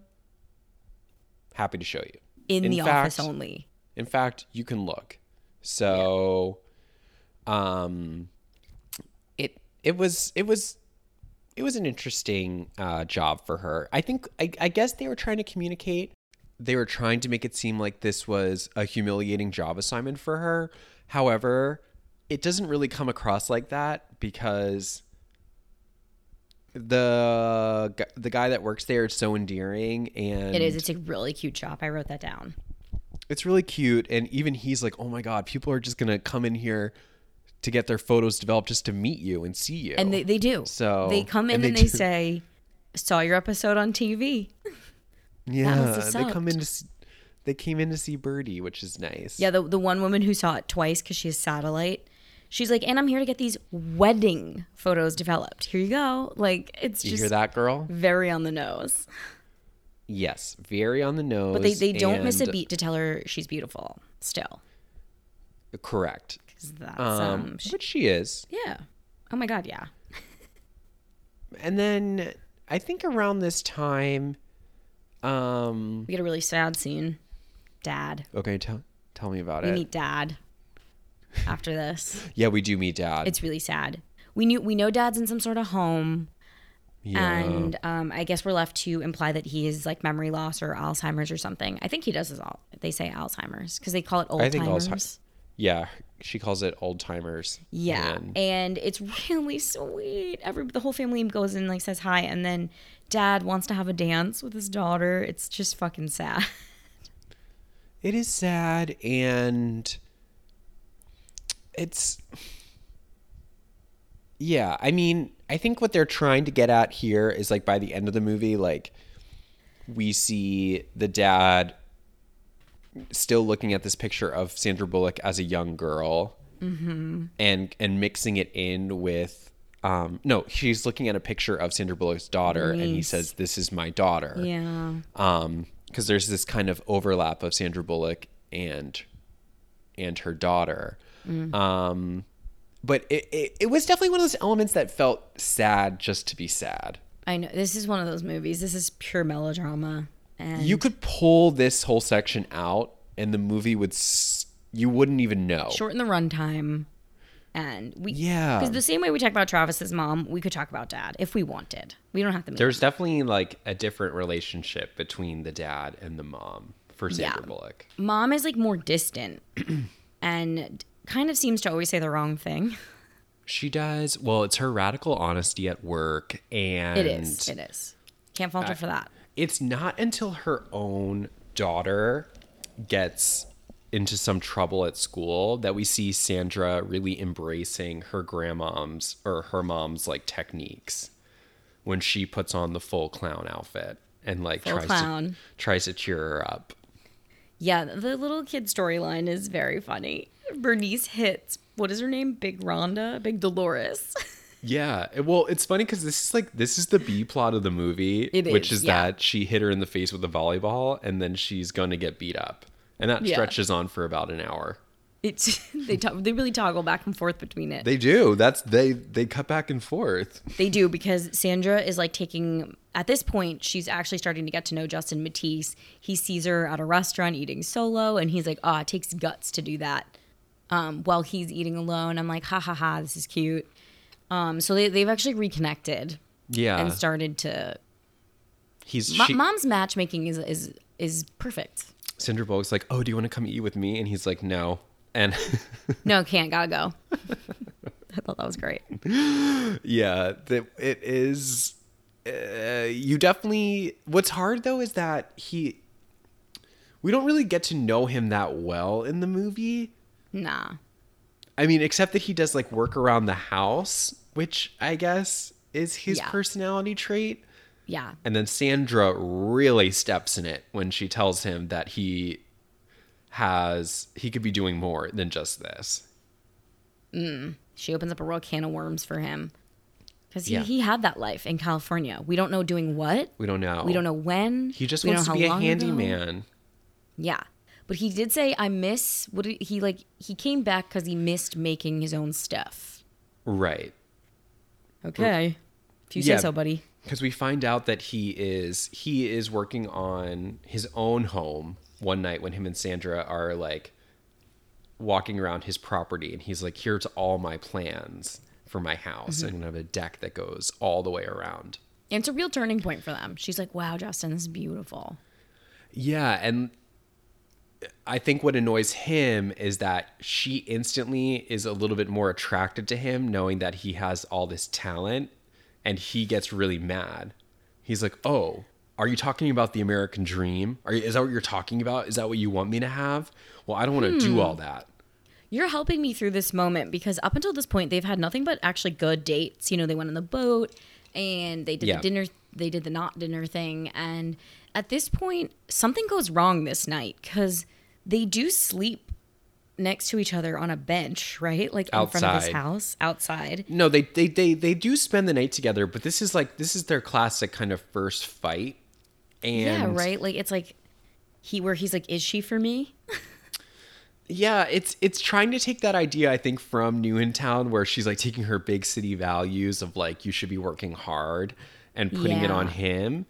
happy to show you. In, In the office only. In fact, you can look. So, um, it was it was it was an interesting uh, job for her. I think I, I guess they were trying to communicate. They were trying to make it seem like this was a humiliating job assignment for her. However, it doesn't really come across like that because the the guy that works there is so endearing and It is. It's a really cute shop. I wrote that down. it's really cute and even he's like oh my god people are just gonna come in here to get their photos developed just to meet you and see you And they, they do. So- they come in and and they they, say, saw your episode on TV. yeah they come in to see, they came in to see birdie which is nice Yeah, the the one woman who saw it twice because she has satellite, She's like, and I'm here to get these wedding photos developed. Here you go. Like it's You just hear that, girl? very on the nose. Yes, very on the nose. But they, they don't miss a beat to tell her she's beautiful still. Correct. That's Um, um, sh- but she is. yeah. Oh my god, yeah. And then I think around this time, um, We get a really sad scene. Dad. okay, tell tell me about We it. We meet dad after this. yeah, we do meet dad. It's really sad. We knew we know dad's in some sort of home. yeah. And um, I guess we're left to imply that he is like memory loss or Alzheimer's or something. I think he does as all. They say Alzheimer's because they call it I think Alzheimer's. Alzheimer's. yeah, she calls it old timers. Yeah, And- and it's really sweet. Every the whole family goes in and like says hi, and then dad wants to have a dance with his daughter. It's just fucking sad. it is sad and it's yeah i mean i think what they're trying to get at here is like by the end of the movie like we see the dad still looking at this picture of sandra bullock as a young girl and and mixing it in with um no she's looking at a picture of sandra bullock's daughter and he says this is my daughter. Yeah, um because there's this kind of overlap of Sandra Bullock and and her daughter. Um but it, it, it was definitely one of those elements that felt sad just to be sad. I know. This is one of those movies. This is pure melodrama, and you could pull this whole section out and the movie would s- you wouldn't even know shorten the runtime. And we Yeah. because the same way we talk about Travis's mom, we could talk about dad if we wanted. We don't have to. Make there's definitely like a different relationship between the dad and the mom for Sandra Yeah. Bullock mom is like more distant, and kind of seems to always say the wrong thing. she does well it's her radical honesty at work and It is. It is. Can't fault her for that. It's not until her own daughter gets into some trouble at school that we see Sandra really embracing her grandmom's or her mom's like techniques when she puts on the full clown outfit and like Full tries clown. to tries to cheer her up. Yeah, the little kid storyline is very funny. Bernice hits what is her name? Big Rhonda, Big Dolores. Yeah, well, it's funny because this is like this is the B plot of the movie, It which is, yeah. that she hit her in the face with a volleyball, and then she's going to get beat up, and that Yeah. stretches on for about an hour. It's they to- they really toggle back and forth between it. They do. That's they they cut back and forth. They do because Sandra is like taking at this point she's actually starting to get to know Justin Matthews. He sees her at a restaurant eating solo and he's like, "Ah, it takes guts to do that." Um, while he's eating alone, I'm like, "Ha ha ha, this is cute." Um, so they they've actually reconnected Yeah, and started to. he's she, Mom's matchmaking is is is perfect. Sandra Bullock's like, "Oh, do you want to come eat with me?" And he's like, "No." And No, can't gotta go. I thought that was great. yeah, the, it is. Uh, you definitely. What's hard though is that he. We don't really get to know him that well in the movie. Nah. I mean, except that he does like work around the house, which I guess is his Yeah. personality trait. Yeah. And then Sandra really steps in it when she tells him that he has he could be doing more than just this. Mm. She opens up a real can of worms for him. Because he, Yeah. he had that life in California. We don't know doing what. We don't know. We don't know when. He just we wants to be a long ago. handyman. Yeah. But he did say, I miss, what did he like? He came back because he missed making his own stuff. Right. Okay. If you Yeah. say so, buddy. Because we find out that he is he is working on his own home one night when him and Sandra are like walking around his property and he's like, Here's all my plans for my house. Mm-hmm. I'm gonna have a deck that goes all the way around. And it's a real turning point for them. She's like, wow, Justin, this is beautiful. Yeah, and I think what annoys him is that she instantly is a little bit more attracted to him, knowing that he has all this talent, and he gets really mad. He's like, "Oh, are you talking about the American dream? Are you, is that what you're talking about? Is that what you want me to have? Well, I don't want to do hmm. all that." You're helping me through this moment because up until this point, they've had nothing but actually good dates. You know, they went on the boat and they did Yeah. the dinner, they did the not dinner thing. And at this point, something goes wrong this night because they do sleep next to each other on a bench, right? Like in front of Outside. his house, outside. No, they, they they they do spend the night together, but this is like this is their classic kind of first fight. And yeah, right. Like it's like he where he's like, "Is she for me?" Yeah, it's it's trying to take that idea I think from New in Town where she's like taking her big city values of like you should be working hard and putting it on him.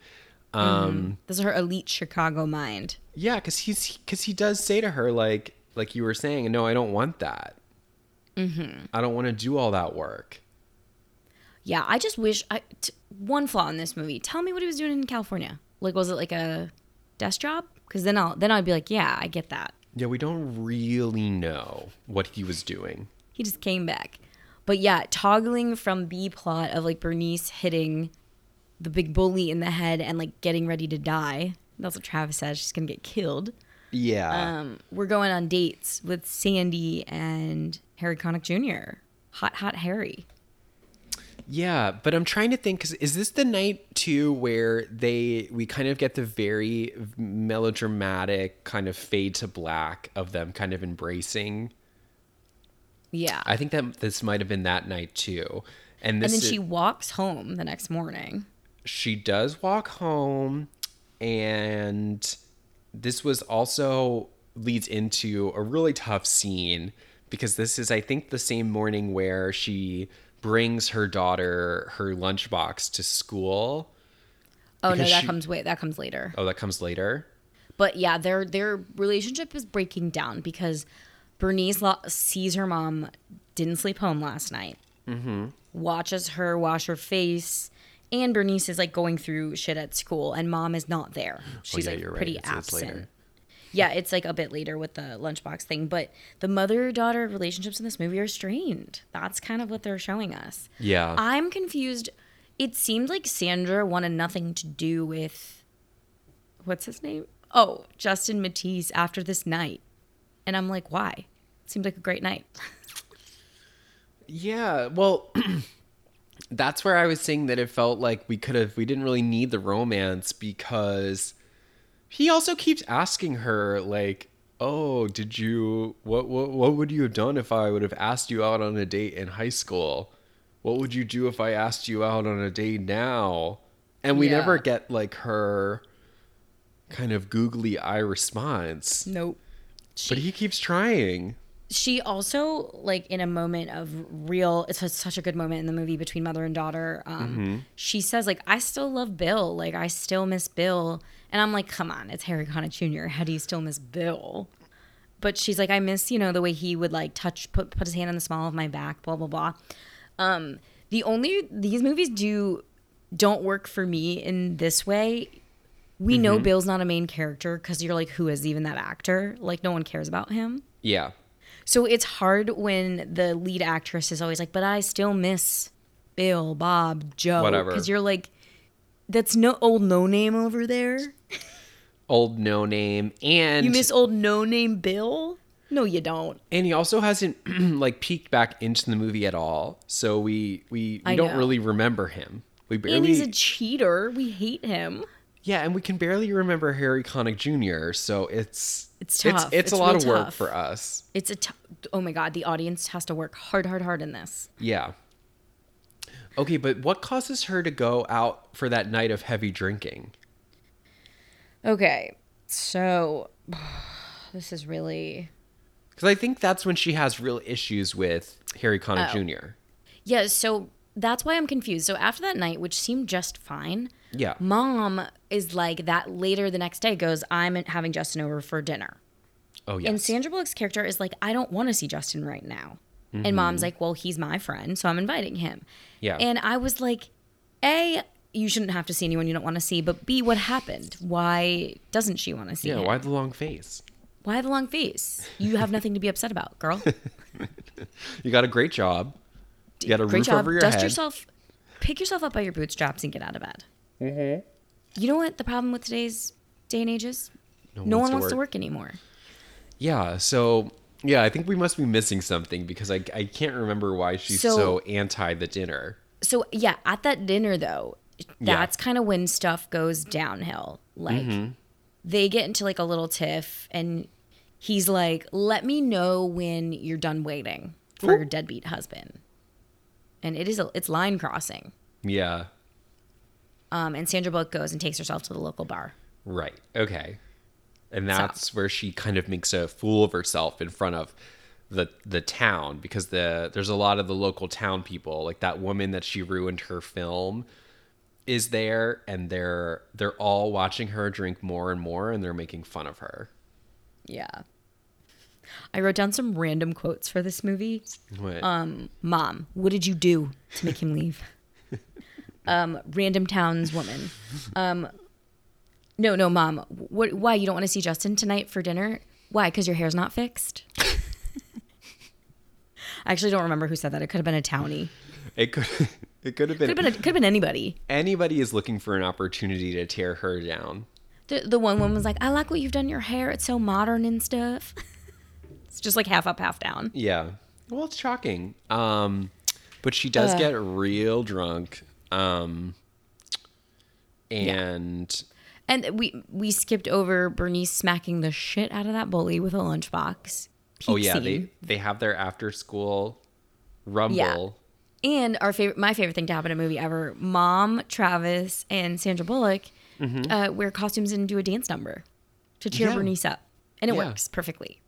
Um This is her elite Chicago mind. yeah, cuz he's cuz he does say to her like like you were saying, no, I don't want that. Mhm. I don't want to do all that work. Yeah, I just wish I t- one flaw in this movie. Tell me what he was doing in California. Like, was it like a desk job? Because then I'll then I'd be like, yeah, I get that. Yeah, we don't really know what he was doing. He just came back. But yeah, toggling from B plot of like Bernice hitting the big bully in the head and like getting ready to die. That's what Travis says. She's gonna get killed. Yeah. Um, we're going on dates with Sandy and Harry Connick Jr. Hot, hot Harry. Yeah, but I'm trying to think cuz is this the night too where they we kind of get the very melodramatic kind of fade to black of them kind of embracing. Yeah. I think that this might have been that night too. And and then is- she walks home the next morning. She does walk home and this was also leads into a really tough scene because this is I think the same morning where she brings her daughter her lunchbox to school. Oh no, that she- comes wait, that comes later. Oh, that comes later. But yeah, their their relationship is breaking down because Bernice lo- sees her mom didn't sleep home last night. Mm-hmm. Watches her wash her face, and Bernice is like going through shit at school, and mom is not there. Oh, She's yeah, like right. pretty It's- it's absent. later. Yeah, it's like a bit later with the lunchbox thing, but the mother daughter relationships in this movie are strained. That's kind of what they're showing us. Yeah. I'm confused. It seemed like Sandra wanted nothing to do with what's his name? Oh, Justin Matthews after this night. And I'm like, why? It Seemed like a great night. Yeah, well, that's where I was saying that it felt like we could have, we didn't really need the romance because he also keeps asking her, like, oh, did you, what, what, what would you have done if I would have asked you out on a date in high school? What would you do if I asked you out on a date now? And we Yeah. never get like her kind of googly eye response. Nope. But he keeps trying. She also, like, in a moment of real, it's such a good moment in the movie between mother and daughter. Um, She says, like, I still love Bill. Like, I still miss Bill. And I'm like, come on, it's Harry Connick Jr. How do you still miss Bill? But she's like, I miss, you know, the way he would like touch, put, put his hand on the small of my back, blah, blah, blah. Um, the only, these movies do, don't work for me in this way. We know Bill's not a main character because you're like, who is even that actor? Like, no one cares about him. Yeah. So it's hard when the lead actress is always like, but I still miss Bill, Bob, Joe. Whatever. Because you're like, that's no old no name over there. Old no name. And You miss old no name Bill? No, you don't. and he also hasn't like peeked back into the movie at all so we we, we don't know. really remember him we barely And he's a cheater. We hate him. yeah and we can barely remember harry connick jr so it's It's it's, tough. it's, It's a lot of work tough. for us It's a t- oh my god, the audience has to work hard, hard, hard in this. yeah okay but what causes her to go out for that night of heavy drinking Okay, so this is really because i think that's when she has real issues with harry connick Oh. jr yeah. So that's why I'm confused. So after that night, which seemed just fine, yeah mom is like that later the next day goes i'm having justin over for dinner. Oh yes. And sandra bullock's character is like i don't want to see justin right now. And mm-hmm. mom's like well he's my friend so i'm inviting him. Yeah. and i was like a you shouldn't have to see anyone you don't want to see but b what happened? Why doesn't she want to see yeah him? why the long face? Why the long face? You have nothing to be upset about girl. You got a great job. You got a great roof job. over your dust head. yourself pick yourself up by your bootstraps and get out of bed mm-hmm. You know what the problem with today's day and age is no, one wants to work anymore Yeah, so yeah, I think we must be missing something because I, I can't remember why she's so, So- anti the dinner. so yeah, at that dinner though, that's kind of when stuff goes downhill. Like Mm-hmm. they get into like a little tiff and he's like, "Let me know when you're done waiting for your deadbeat husband." And it is a, it's line crossing. Yeah. Um, and Sandra Bullock goes and takes herself to the local bar. Right. Okay. And that's where she kind of makes a fool of herself in front of the the town because the there's a lot of the local town people like that woman that she ruined her film is there and they're they're all watching her drink more and more and they're making fun of her. Yeah. I wrote down some random quotes for this movie. What? Um, Mom, what did you do to make him leave? um, random towns woman. Um, no, no, Mom. What? Why you don't want to see Justin tonight for dinner? Why? Because your hair's not fixed. I actually don't remember who said that. It could have been a townie. it could it could have been, Could have been. A, could have been anybody. anybody is looking for an opportunity to tear her down. The, the one woman was like, "I like what you've done your hair. It's so modern and stuff." it's just like half up, half down. Yeah. Well, it's shocking. Um, but she does get real drunk. Um, and And we we skipped over Bernice smacking the shit out of that bully with a lunchbox. oh yeah, scene. they they have their after school rumble. Yeah. And our favorite, my favorite thing to happen in a movie ever: Mom, Travis, and Sandra Bullock uh, wear costumes and do a dance number to cheer Mm-hmm. Yeah. Bernice up, and it Yeah. works perfectly.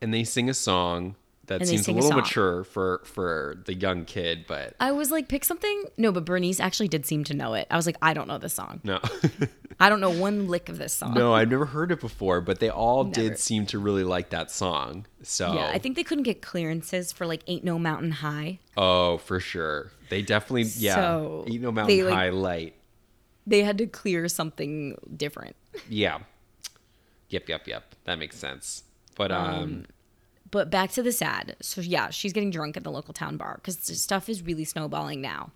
And they sing a song that seems a sing a little mature for for the young kid, but I was like, pick something. No, but Bernice actually did seem to know it. I was like, I don't know this song. no. I don't know one lick of this song. no, I've never heard it before, but they all Never. did seem to really like that song. So Yeah, I think they couldn't get clearances for like "Ain't No Mountain High." Oh, for sure. They definitely yeah. So, Eat no mountain like- high light. They had to clear something different. Yeah. Yep, yep, yep. That makes sense. But um, But back to the sad. So yeah, she's getting drunk at the local town bar because stuff is really snowballing now.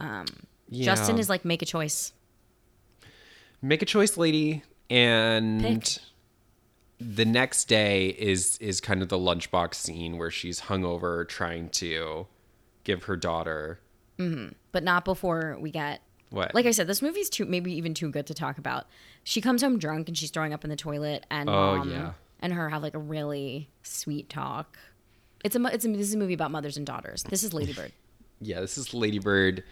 Um, Justin yeah. is like, make a choice. make a choice, lady, and Pick. the next day is is kind of the lunchbox scene where she's hungover trying to give her daughter mm-hmm. but not before we get what? like I said, this movie's too maybe even too good to talk about. She comes home drunk and she's throwing up in the toilet, and Oh, mom yeah. And her have like a really sweet talk. It's a it's a, this is a movie about mothers and daughters. This is Ladybird. yeah, this is Ladybird,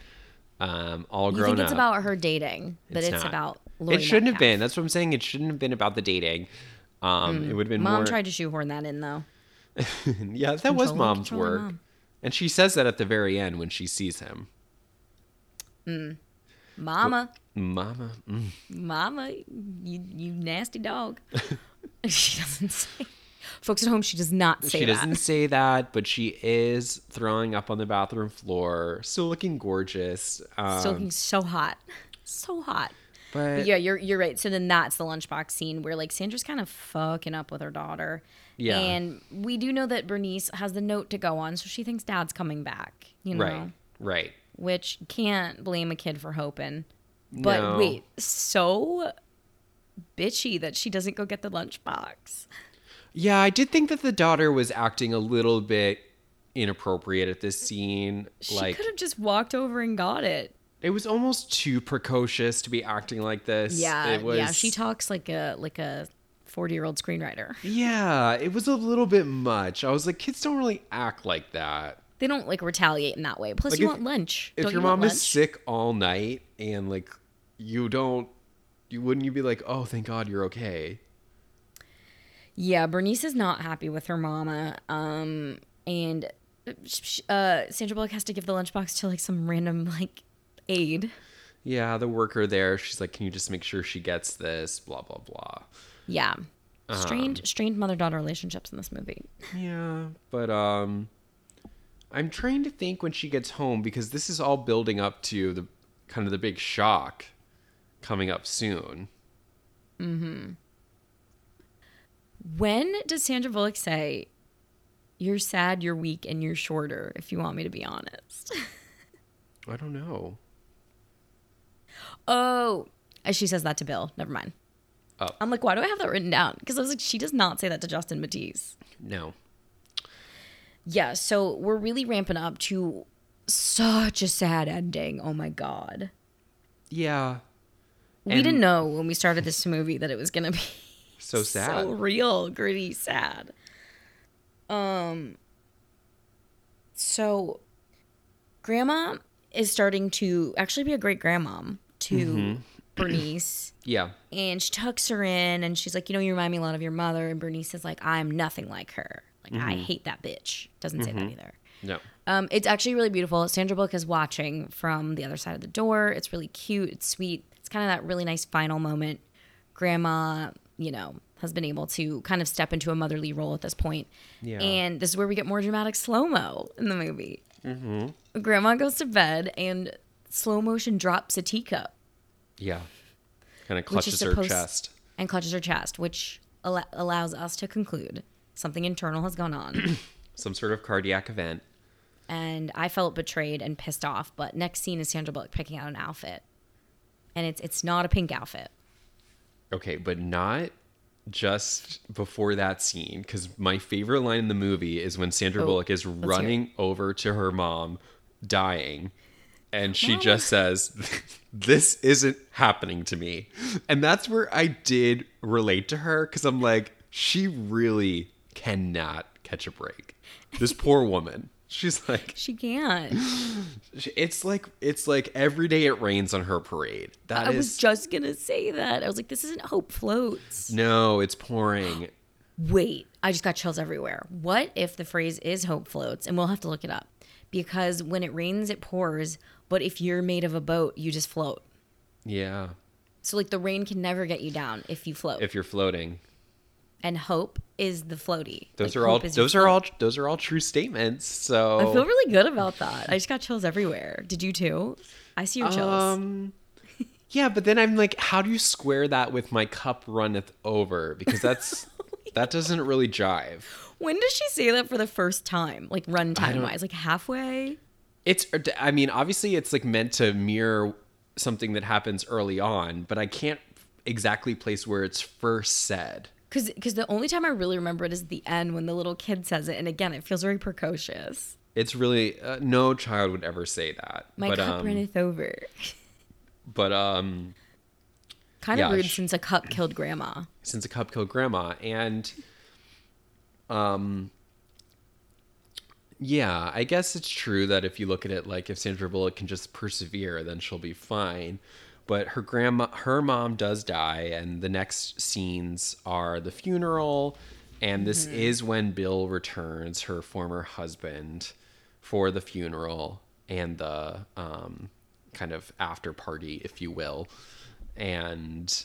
um, all grown You think it's up. about her dating, but it's, not. about Lori It shouldn't have been. That's what I'm saying. It shouldn't have been about the dating. Um, It would have been Mom more. tried to shoehorn that in though. yeah, that was mom's work, mom. and she says that at the very end when she sees him. Mama, Mama, mm. Mama, you you nasty dog. she doesn't say. Folks at home, she does not say she that. doesn't say that, but she is throwing up on the bathroom floor, still looking gorgeous. Um, Still looking so hot, so hot. but But yeah, you're you're right. So then that's the lunchbox scene where like Sandra's kind of fucking up with her daughter. Yeah. And we do know that Bernice has the note to go on, so she thinks dad's coming back. You know, right, right. which can't blame a kid for hoping. But No. wait, so bitchy that she doesn't go get the lunchbox. Yeah, I did think that the daughter was acting a little bit inappropriate at this scene. She like could have just walked over and got it. it was almost too precocious to be acting like this. Yeah, it was, yeah. She talks like a like a forty year old screenwriter. Yeah, it was a little bit much. I was like, kids don't really act like that. They don't like retaliate in that way. Plus, Like, you if- want lunch. If Don't your you mom is sick all night and like you don't, you wouldn't you be like, oh, thank God you're okay. Yeah, Bernice is not happy with her mama. Um, and uh, Sandra Bullock has to give the lunchbox to like some random like aide. Yeah, the worker there, she's like, can you just make sure she gets this? Blah blah blah. Yeah, Um, strained strained mother daughter relationships in this movie. Yeah, but um, I'm trying to think when she gets home because this is all building up to the kind of the big shock coming up soon. When does Sandra Bullock say, "You're sad, you're weak, and you're shorter"? If you want me to be honest. I don't know. oh, uh, she says that to Bill. Never mind. Oh. I'm like, why do I have that written down? Because I was like, she does not say that to Justin Matthews. No. Yeah, so we're really ramping up to such a sad ending. Oh my god. Yeah. We And- didn't know when we started this movie that it was going to be So sad. So real, gritty, sad. Um. So, grandma is starting to actually be a great grandmom to Mm-hmm. Bernice, yeah. and she tucks her in, and she's like, "You know, you remind me a lot of your mother." And Bernice is like, "I'm nothing like her. Like, I Mm-hmm. hate that bitch." Doesn't say that either. No. Um, it's actually really beautiful. Sandra Bullock is watching from the other side of the door. It's really cute. It's sweet. Kind of that really nice final moment. Grandma, you know, has been able to kind of step into a motherly role at this point. Yeah. And this is where we get more dramatic slow mo in the movie. Mm-hmm. Grandma goes to bed and slow motion drops a teacup Yeah. Kind of clutches her supposed- chest. and clutches her chest, which al- allows us to conclude something internal has gone on. Some sort of cardiac event. and I felt betrayed and pissed off. But next scene is Sandra Bullock picking out an outfit, and it's it's not a pink outfit. Okay, but not just before that scene because my favorite line in the movie is when Sandra Oh, Bullock is running over to her mom, dying, and she just says, "This isn't happening to me," and that's where I did relate to her because I'm like, she really cannot catch a break. This poor woman. She's like, She can't. it's like it's like every day it rains on her parade. That I is was just gonna say that. I was like, this isn't Hope Floats. no, it's pouring. Wait, I just got chills everywhere. What if the phrase is Hope Floats? And we'll have to look it up because when it rains, it pours. But if you're made of a boat, you just float. Yeah. So like the rain can never get you down if you float. if you're floating. And hope is the floaty. Those Like, are all hope is your those are float. all those are all true statements. So I feel really good about that. I just got chills everywhere. Did you too? I see your chills. um yeah, but then I'm like, how do you square that with my cup runneth over? Because that's that doesn't really jive. when does she say that for the first time? Like runtime don't- wise, like halfway? It's I mean, obviously it's like meant to mirror something that happens early on, but I can't exactly place where it's first said. Because because the only time I really remember it is the end when the little kid says it, and again, it feels very precocious. It's really uh, no child would ever say that. My but cup um, runneth over. but um Kind yeah, of rude sh- since a cup killed grandma. since a cup killed grandma and um yeah i guess it's true that if you look at it like if sandra bullock can just persevere then she'll be fine but her grandma her mom does die and the next scenes are the funeral and this is when bill returns her former husband for the funeral and the um, kind of after party if you will and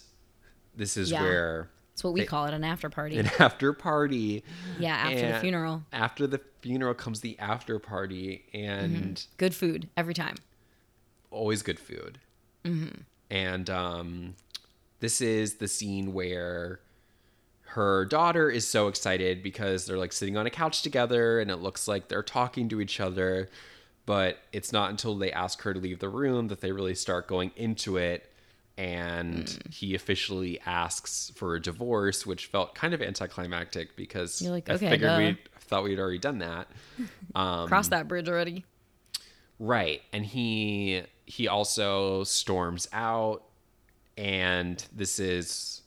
this is Yeah. where That's what we call it, an after party. an after party. Yeah, after the funeral. After the funeral comes the after party, and Good food every time. always good food. Mm-hmm. And um, this is the scene where her daughter is so excited because they're like sitting on a couch together, and it looks like they're talking to each other. But it's not until they ask her to leave the room that they really start going into it. And Mm. he officially asks for a divorce, which felt kind of anticlimactic because like, I okay, figured we thought we'd already done that. Um, Cross that bridge already. Right. And he he also storms out and this is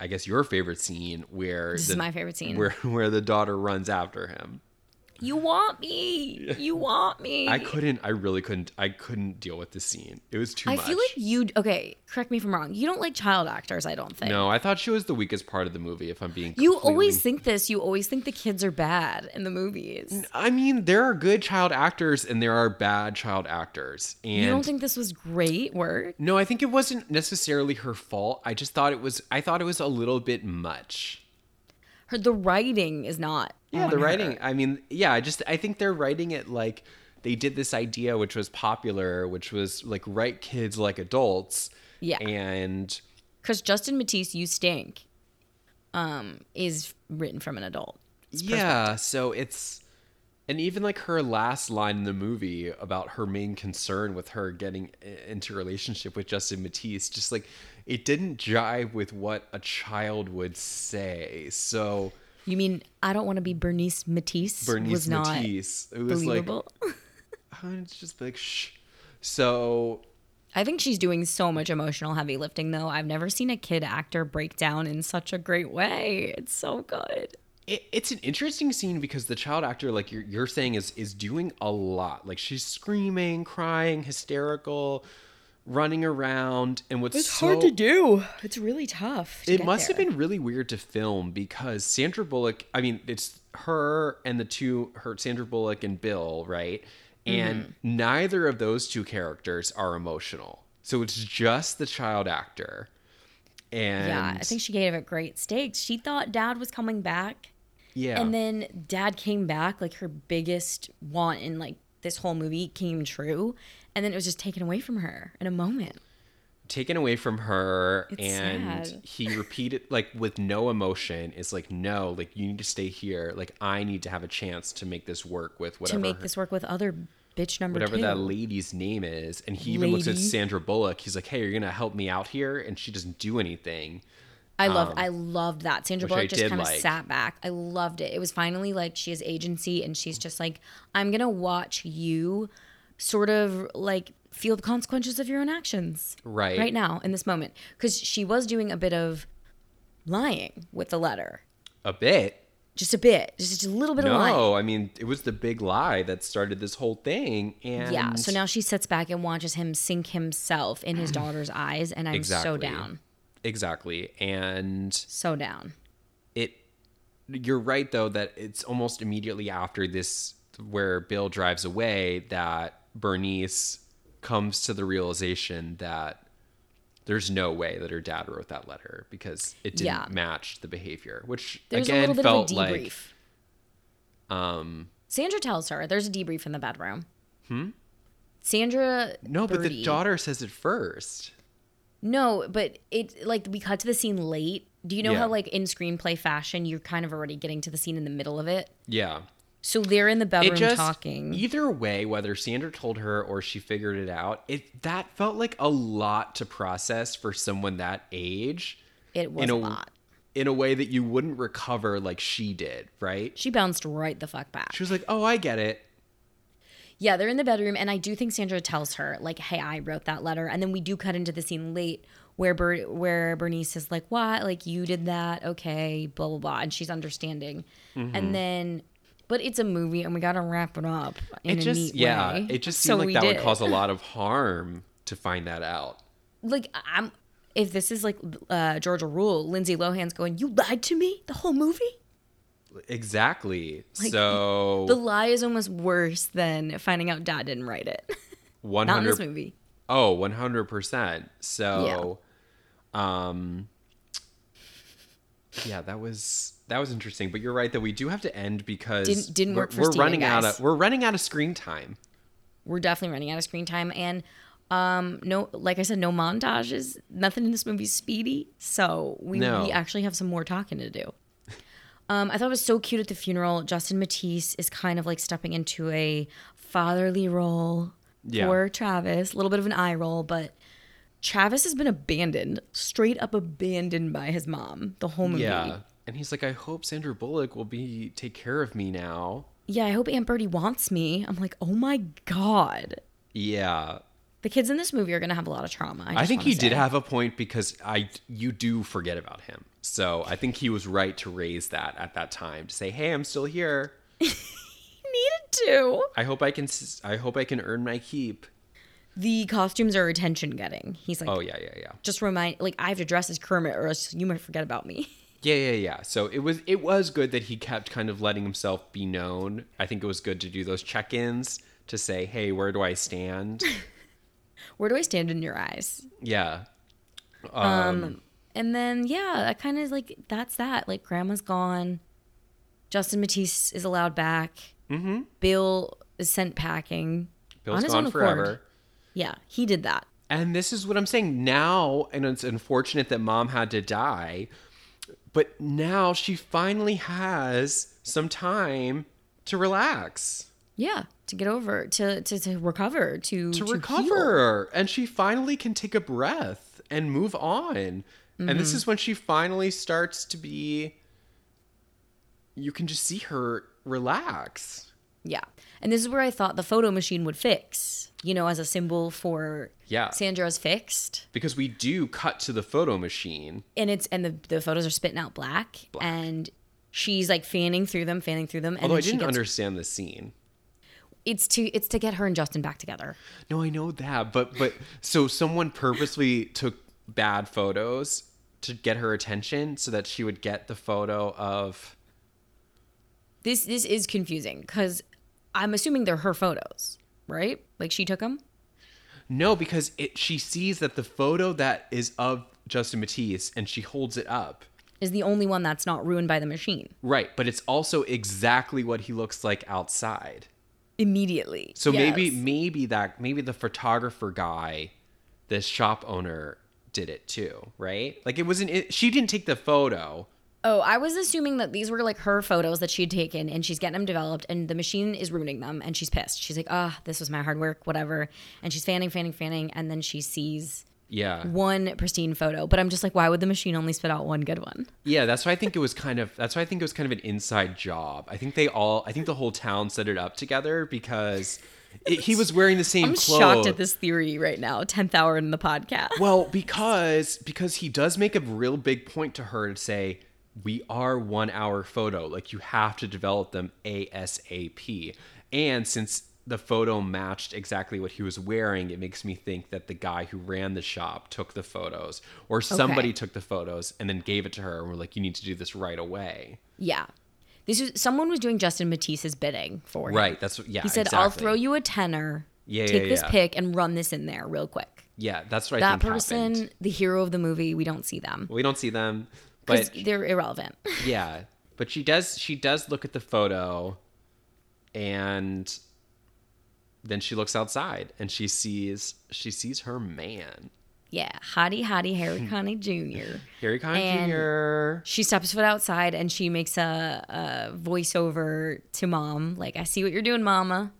I guess your favorite scene where This is my favorite scene. Where where the daughter runs after him. You want me. You want me. I couldn't I really couldn't I couldn't deal with the scene. It was too much. I much. feel like you okay, correct me if I'm wrong. You don't like child actors, I don't think. No, I thought she was the weakest part of the movie if I'm being You completely- always think this. You always think the kids are bad in the movies. I mean, there are good child actors and there are bad child actors. And You don't think this was great work? No, I think it wasn't necessarily her fault. I just thought it was I thought it was a little bit much. Her the writing is not. Yeah, the her. writing. I mean, yeah, I just I think they're writing it like they did this idea which was popular, which was like write kids like adults. Yeah. And Because Justin Matthews, you stink, um, is written from an adult. yeah, so it's and even like her last line in the movie about her main concern with her getting into a relationship with Justin Matthews, just like it didn't jive with what a child would say. So You mean I don't want to be Bernice Matthews? Bernice was not Matisse, it was like believable. I would just like, shh. So I think she's doing so much emotional heavy lifting though. I've never seen a kid actor break down in such a great way. It's so good. It, it's an interesting scene because the child actor, like you're, you're saying, is is doing a lot. Like she's screaming, crying, hysterical, running around, and what's so It's hard to do. It's really tough. to it must have been really weird to film because Sandra Bullock. I mean, it's her and the two her Sandra Bullock and Bill, right? And Mm-hmm. neither of those two characters are emotional. So it's just the child actor. And Yeah, I think she gave it great stakes. She thought dad was coming back. yeah, And then dad came back, like her biggest want in like this whole movie came true. And then it was just taken away from her in a moment. taken away from her It's and sad. he repeated like with no emotion is like no like you need to stay here like i need to have a chance to make this work with whatever to make her- this work with other bitch number whatever two. that lady's name is and he even looks at sandra bullock he's like hey you're gonna help me out here and she doesn't do anything I love I loved that. Sandra um, I Bullock just kind of like. sat back. I loved it. It was finally like she has agency and she's just like, I'm gonna watch you sort of like feel the consequences of your own actions. Right. Right now, in this moment. Because she was doing a bit of lying with the letter. a bit Just a bit. Just a little bit of lying. no i mean it was the big lie that started this whole thing and Yeah. So now she sits back and watches him sink himself in his daughter's eyes, and I'm exactly so down. exactly and So down. it you're right though that it's almost immediately after this where bill drives away that bernice comes to the realization that there's no way that her dad wrote that letter because it didn't Yeah. match the behavior which There's again felt like um Sandra tells her there's a debrief in the bedroom. Hmm. Sandra. no but the daughter says it first No, but it like we cut to the scene late. Do you know Yeah. how like in screenplay fashion you're kind of already getting to the scene in the middle of it? yeah So they're in the bedroom just talking. either way whether sandra told her or she figured it out it that felt like a lot to process for someone that age it was in a a- lot. in a way that you wouldn't recover like she did, right? She bounced right the fuck back. She was like, "Oh, I get it." Yeah, they're in the bedroom, and I do think Sandra tells her like, "Hey, I wrote that letter," and then we do cut into the scene late where Ber- where Bernice is like, "What? Like you did that? Okay, blah blah blah," and she's understanding, Mm-hmm. and then. But it's a movie, and we gotta wrap it up in It a just yeah, way. it just seemed we like that would cause a lot of harm to find that out. like I'm if this is like uh, Georgia Rule, Lindsay Lohan's going, "You lied to me the whole movie." Exactly. so The lie is almost worse than finding out Dad didn't write it. one Not in this hundred. movie. Oh, one hundred percent. So, um, yeah, that was that was interesting. But you're right that we do have to end because Didn't- didn't work we're, for we're running out of we're running out of screen time. We're definitely running out of screen time, and um, no, like I said, no montages. Nothing in this movie's speedy, so we No. we actually have some more talking to do. Um, I thought it was so cute at the funeral. Justin Matthews is kind of like stepping into a fatherly role Yeah. for Travis. A little bit of an eye roll, but Travis has been abandoned, straight up abandoned by his mom the whole movie. Yeah, and he's like, "I hope Sandra Bullock will be take care of me now." Yeah, I hope Aunt Birdee wants me. I'm like, oh my god. Yeah, The kids in this movie are gonna have a lot of trauma. I, I think he did have a point because I you do forget about him. So I think he was right to raise that at that time to say, "Hey, I'm still here. needed to. I hope I can I hope I can earn my keep." The costumes are attention getting. He's like, Oh yeah, yeah, yeah. just remind, like, I have to dress as Kermit or else you might forget about me. Yeah, yeah, yeah. So it was it was good that he kept kind of letting himself be known. I think it was good to do those check-ins to say, "Hey, where do I stand?" Where do I stand in your eyes? yeah. Um, and then yeah, I kind of like that's that. Like, grandma's gone. Justin Matthews is allowed back. Mm-hmm. Bill is sent packing. Bill's on his gone own forever. accord. Yeah, he did that. And this is what I'm saying now, and it's unfortunate that mom had to die, but now she finally has some time to relax, Yeah, to get over, to to, to recover, to to heal. recover, and she finally can take a breath and move on. And Mm-hmm. this is when she finally starts to be. You can just see her relax. Yeah. And this is where I thought the photo machine would fix, you know, as a symbol for Yeah. Sandra's fixed. Because we do cut to the photo machine. And it's and the, the photos are spitting out black, and she's like fanning through them, fanning through them. And Although I didn't gets, understand the scene. it's to it's to get her and Justin back together. No, I know that, but but so someone purposely took bad photos to get her attention so that she would get the photo of This this is confusing because I'm assuming they're her photos, right? Like she took them. No, because it she sees that the photo that is of Justin Matthews and she holds it up. Is the only one that's not ruined by the machine Right, but it's also exactly what he looks like outside. immediately. So maybe Yes. maybe that maybe the photographer guy, this shop owner did it too, right? Like it wasn't it, she didn't take the photo. Oh, I was assuming that these were like her photos that she had taken and she's getting them developed and the machine is ruining them and she's pissed. She's like, ah, this was my hard work, whatever. And she's fanning, fanning, fanning. And then she sees Yeah. one pristine photo. But I'm just like, why would the machine only spit out one good one? Yeah, that's why I think it was kind of that's why I think it was kind of an inside job. I think they all I think the whole town set it up together because it, he was wearing the same I'm clothes. shocked at this theory right now, 10th hour in the podcast. Well, because because he does make a real big point to her to say we are one hour photo. Like you have to develop them ASAP. And since the photo matched exactly what he was wearing, it makes me think that the guy who ran the shop took the photos or somebody Okay. took the photos and then gave it to her and were like, you need to do this right away. Yeah. This was someone was doing Justin Matthews's bidding for him. Right. That's what, yeah. He said, I'll throw you a tenner. Yeah, Take yeah, this yeah. pic and run this in there real quick. Yeah, that's right. That person, happened. the hero of the movie, we don't see them We don't see them, but they're irrelevant. yeah, but she does. She does look at the photo, and then she looks outside and she sees she sees her man, yeah, hottie hottie Harry Connick Jr. Harry Connick Jr. She steps foot outside and she makes a, a voiceover to mom, like, "I see what you're doing, Mama."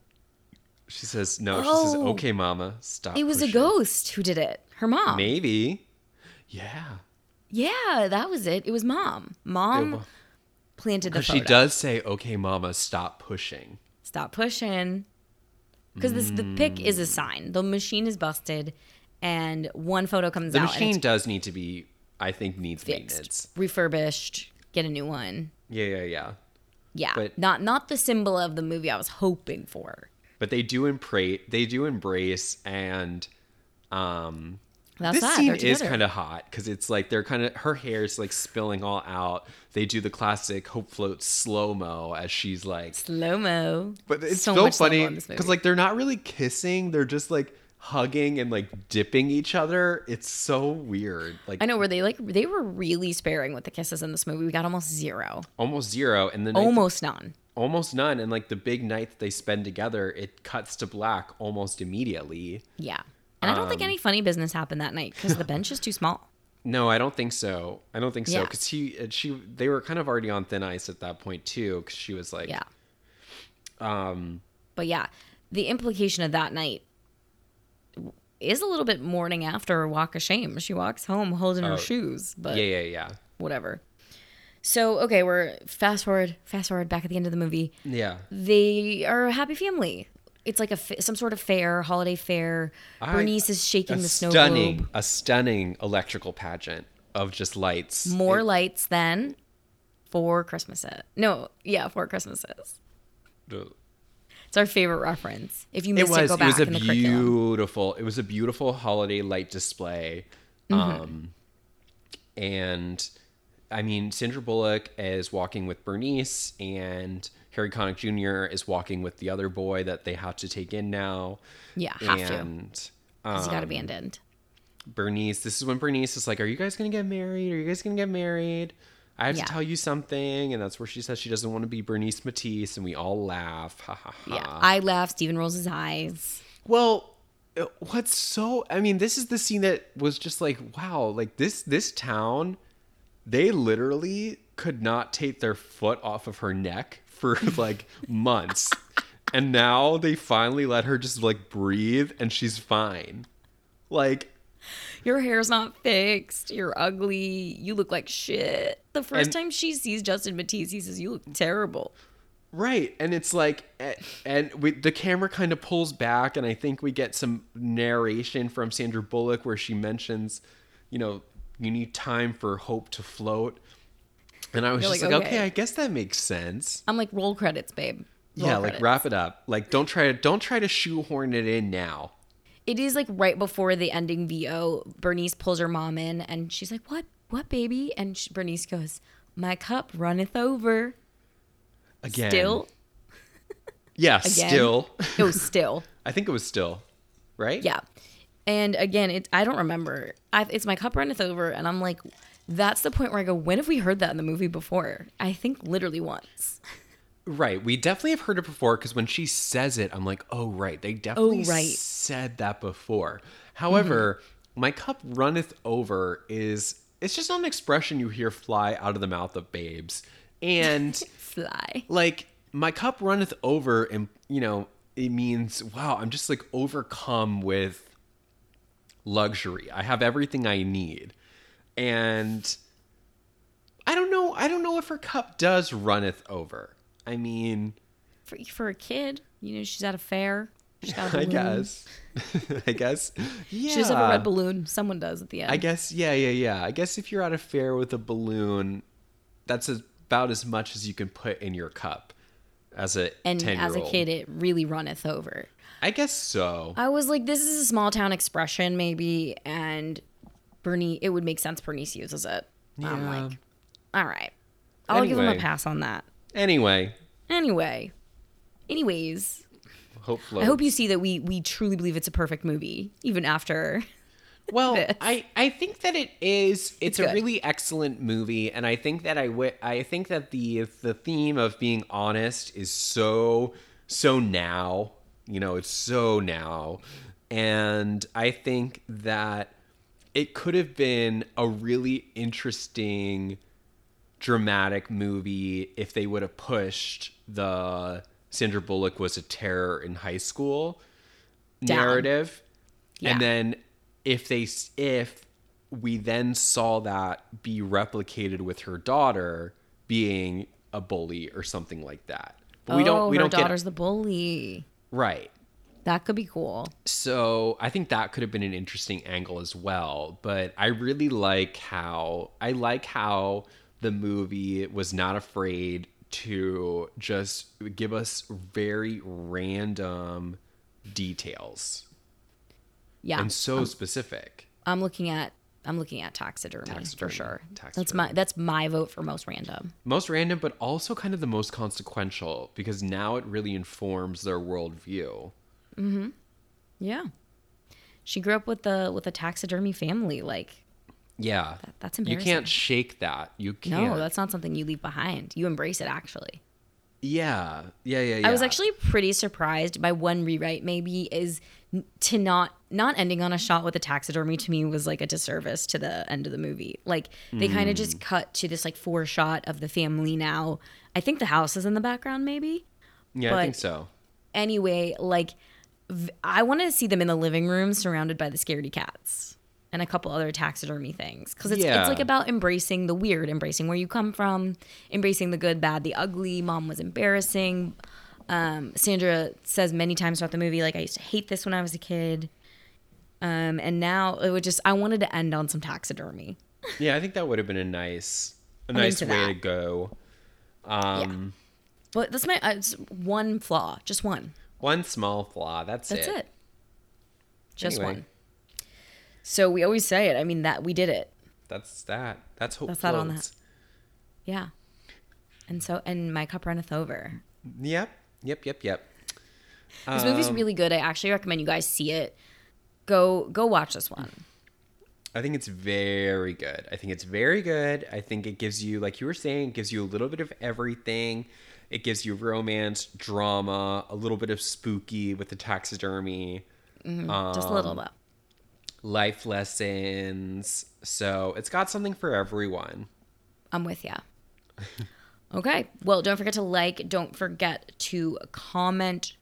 She says no. She says, Oh. "Okay, Mama, stop." It was a ghost who did it. Her mom. Maybe. Yeah. Yeah, that was it. It was mom. Mom wa- planted the photo. she does say, "Okay, Mama, stop pushing." Stop pushing. Because this the pick is a sign. The machine is busted, and one photo comes The out The machine does need to be. I think needs fixed, maintenance. refurbished, get a new one. Yeah, yeah, yeah. Yeah, But- not not the symbol of the movie I was hoping for. but they do embrace they do embrace and um That's this that. scene is kind of hot because it's like they're kind of her hair's like spilling all out. They do the classic hope float slow mo as she's like slow mo. but it's so so, funny because like they're not really kissing. They're just like hugging and like dipping each other. It's so weird. Like I know where they like they were really sparing with the kisses in this movie. We got almost zero, almost zero. And then almost none. almost none. And like the big night that they spend together it cuts to black almost immediately. Yeah, and I don't Um, think any funny business happened that night because the bench is too small. No, I don't think so. I don't think so Yeah. because he, she, they were kind of already on thin ice at that point too. Because she was like, Yeah. um, But yeah, the implication of that night is a little bit morning after a walk of shame. She walks home holding her Oh, shoes, but yeah, yeah, yeah, whatever. So okay, we're fast forward, fast forward back at the end of the movie. yeah. They are a happy family. It's like a some sort of fair, holiday fair. I- Bernice is shaking the snow stunning, globe. a stunning electrical pageant of just lights. More It- lights than four Christmases. No, yeah, four Christmases. It's our favorite reference. If you missed it, was. go It back was a the curriculum. beautiful. It was a beautiful holiday light display. Mm-hmm. Um, and I mean, Sandra Bullock is walking with Bernice, and Harry Connick Jr. is walking with the other boy that they have to take in now. Yeah, have to. and He's got um, abandoned. Bernice, this is when Bernice is like, Are you guys gonna get married? Are you guys gonna get married? I have Yeah. to tell you something. And that's where she says she doesn't want to be Bernice Matthews, and we all laugh. Ha ha ha. Yeah, I laugh. Steven rolls his eyes. Well, uh, what's so I mean, this is the scene that was just like, wow, like this this town, they literally could not take their foot off of her neck for like months. And now they finally let her just like breathe and she's fine. Like Your hair's not fixed. You're ugly. You look like shit. The first And- time she sees Justin Matthews, he says, "You look terrible." Right, and it's like, and we, the camera kind of pulls back, and I think we get some narration from Sandra Bullock where she mentions, you know, you need time for hope to float, and I was You're just like, like, okay. okay. I guess that makes sense. I'm like, roll credits, babe. Roll yeah, like wrap it up. Like don't try to don't try to shoehorn it in now. It is like right before the ending VO. Bernice pulls her mom in, and she's like, "What? What, baby?" And she, Bernice goes, "My cup runneth over." Again, Still, yeah, Again? still. it was still. I think it was still, right? Yeah. And again, it I don't remember. I, it's my cup runneth over, and I'm like, that's the point where I go, when have we heard that in the movie before? I think literally once. Right. We definitely have heard it before because when she says it, I'm like, oh, right. They definitely oh, right. said that before. However, mm-hmm. my cup runneth over is it's just not an expression you hear fly out of the mouth of babes. And Fly. like my cup runneth over and you know, it means wow, I'm just like overcome with luxury. I have everything I need. And I don't know, I don't know if her cup does runneth over. I mean, For, for a kid, you know, she's at a fair. She's got a I guess. I guess. Yeah. She does have a red balloon. Someone does at the end. I guess yeah, yeah, yeah. I guess if you're at a fair with a balloon, that's about as much as you can put in your cup as a and 10 as a kid, it really runneth over. I guess so. I was like, this is a small town expression, maybe, and Bernie, it would make sense. Bernice uses it. I'm like, all right, I'll give him a pass on that. Anyway, Anyway, anyways, hope I hope you see that we we truly believe it's a perfect movie, even after. Well, this. I I think that it is. It's, It's a really excellent movie, and I think that I wi- I think that the the theme of being honest is so so now. You know, it's so now, and I think that it could have been a really interesting dramatic movie if they would have pushed the Sandra Bullock was a terror in high school Down. narrative. Yeah. And then if they if we then saw that be replicated with her daughter being a bully or something like that. But we oh, don't we her don't daughter's get the bully. right. That could be cool. So I think that could have been an interesting angle as well. But I really like how I like how the movie was not afraid to just give us very random details Yeah, and so um, specific. I'm looking at I'm looking at taxidermy, for Taxidermy, sure. That's my that's my vote for most random. Most random, but also kind of the most consequential because now it really informs their worldview. Yeah, she grew up with the with a taxidermy family. Like Yeah. that's embarrassing. You can't shake that. You can't. no, that's not something you leave behind. You embrace it. Actually, yeah. Yeah, yeah, yeah. I was actually pretty surprised by one rewrite. Maybe is to not not ending on a shot with a taxidermy to me was like a disservice to the end of the movie. Like they kind of Mm. just cut to this like four shot of the family now. I think the house is in the background, maybe. Yeah, I think so. anyway, like I want to see them in the living room surrounded by the scaredy cats and a couple other taxidermy things because it's Yeah. it's like about embracing the weird, embracing where you come from, embracing the good, bad, the ugly. Mom was embarrassing. Um, Sandra says many times throughout the movie, like I used to hate this when I was a kid. Um, and now it would just I wanted to end on some taxidermy. Yeah, I think that would have been a nice, a I'm nice way that. to go. Um, But that's my uh, it's one flaw, just one. One small flaw. That's, it. That's it. it. Just Anyway. one. So we always say it. I mean that we did it. That's that. That's hope That's that on that. Yeah. And so, and my cup runneth over. Yep. Yep. Yep. Yep. This movie's Um, really good. I actually recommend you guys see it. Go, go watch this one. I think it's very good. I think it's very good. I think it gives you, like you were saying, it gives you a little bit of everything. It gives you romance, drama, a little bit of spooky with the taxidermy, Just a little bit. life lessons. So it's got something for everyone. I'm with ya. okay. Well, don't forget to like. Don't forget to comment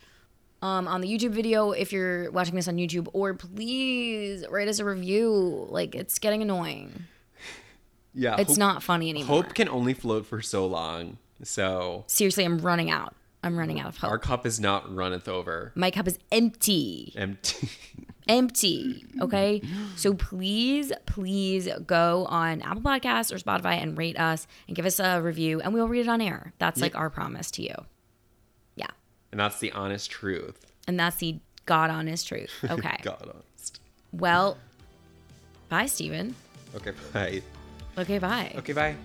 um, on the YouTube video if you're watching this on YouTube, or please write us a review. Like it's getting annoying. Yeah. It's hope, not funny anymore. Hope can only float for so long. So Seriously, I'm running out. I'm running out of hope. our cup is not runneth over. My cup is empty. Empty. empty. Okay. So please, please go on Apple Podcasts or Spotify and rate us and give us a review and we'll read it on air. That's like our promise to you. Yeah. and that's the honest truth. And that's the God honest truth. Okay. God honest. well, bye, Steven. Okay, bye. Okay, bye. Okay, bye.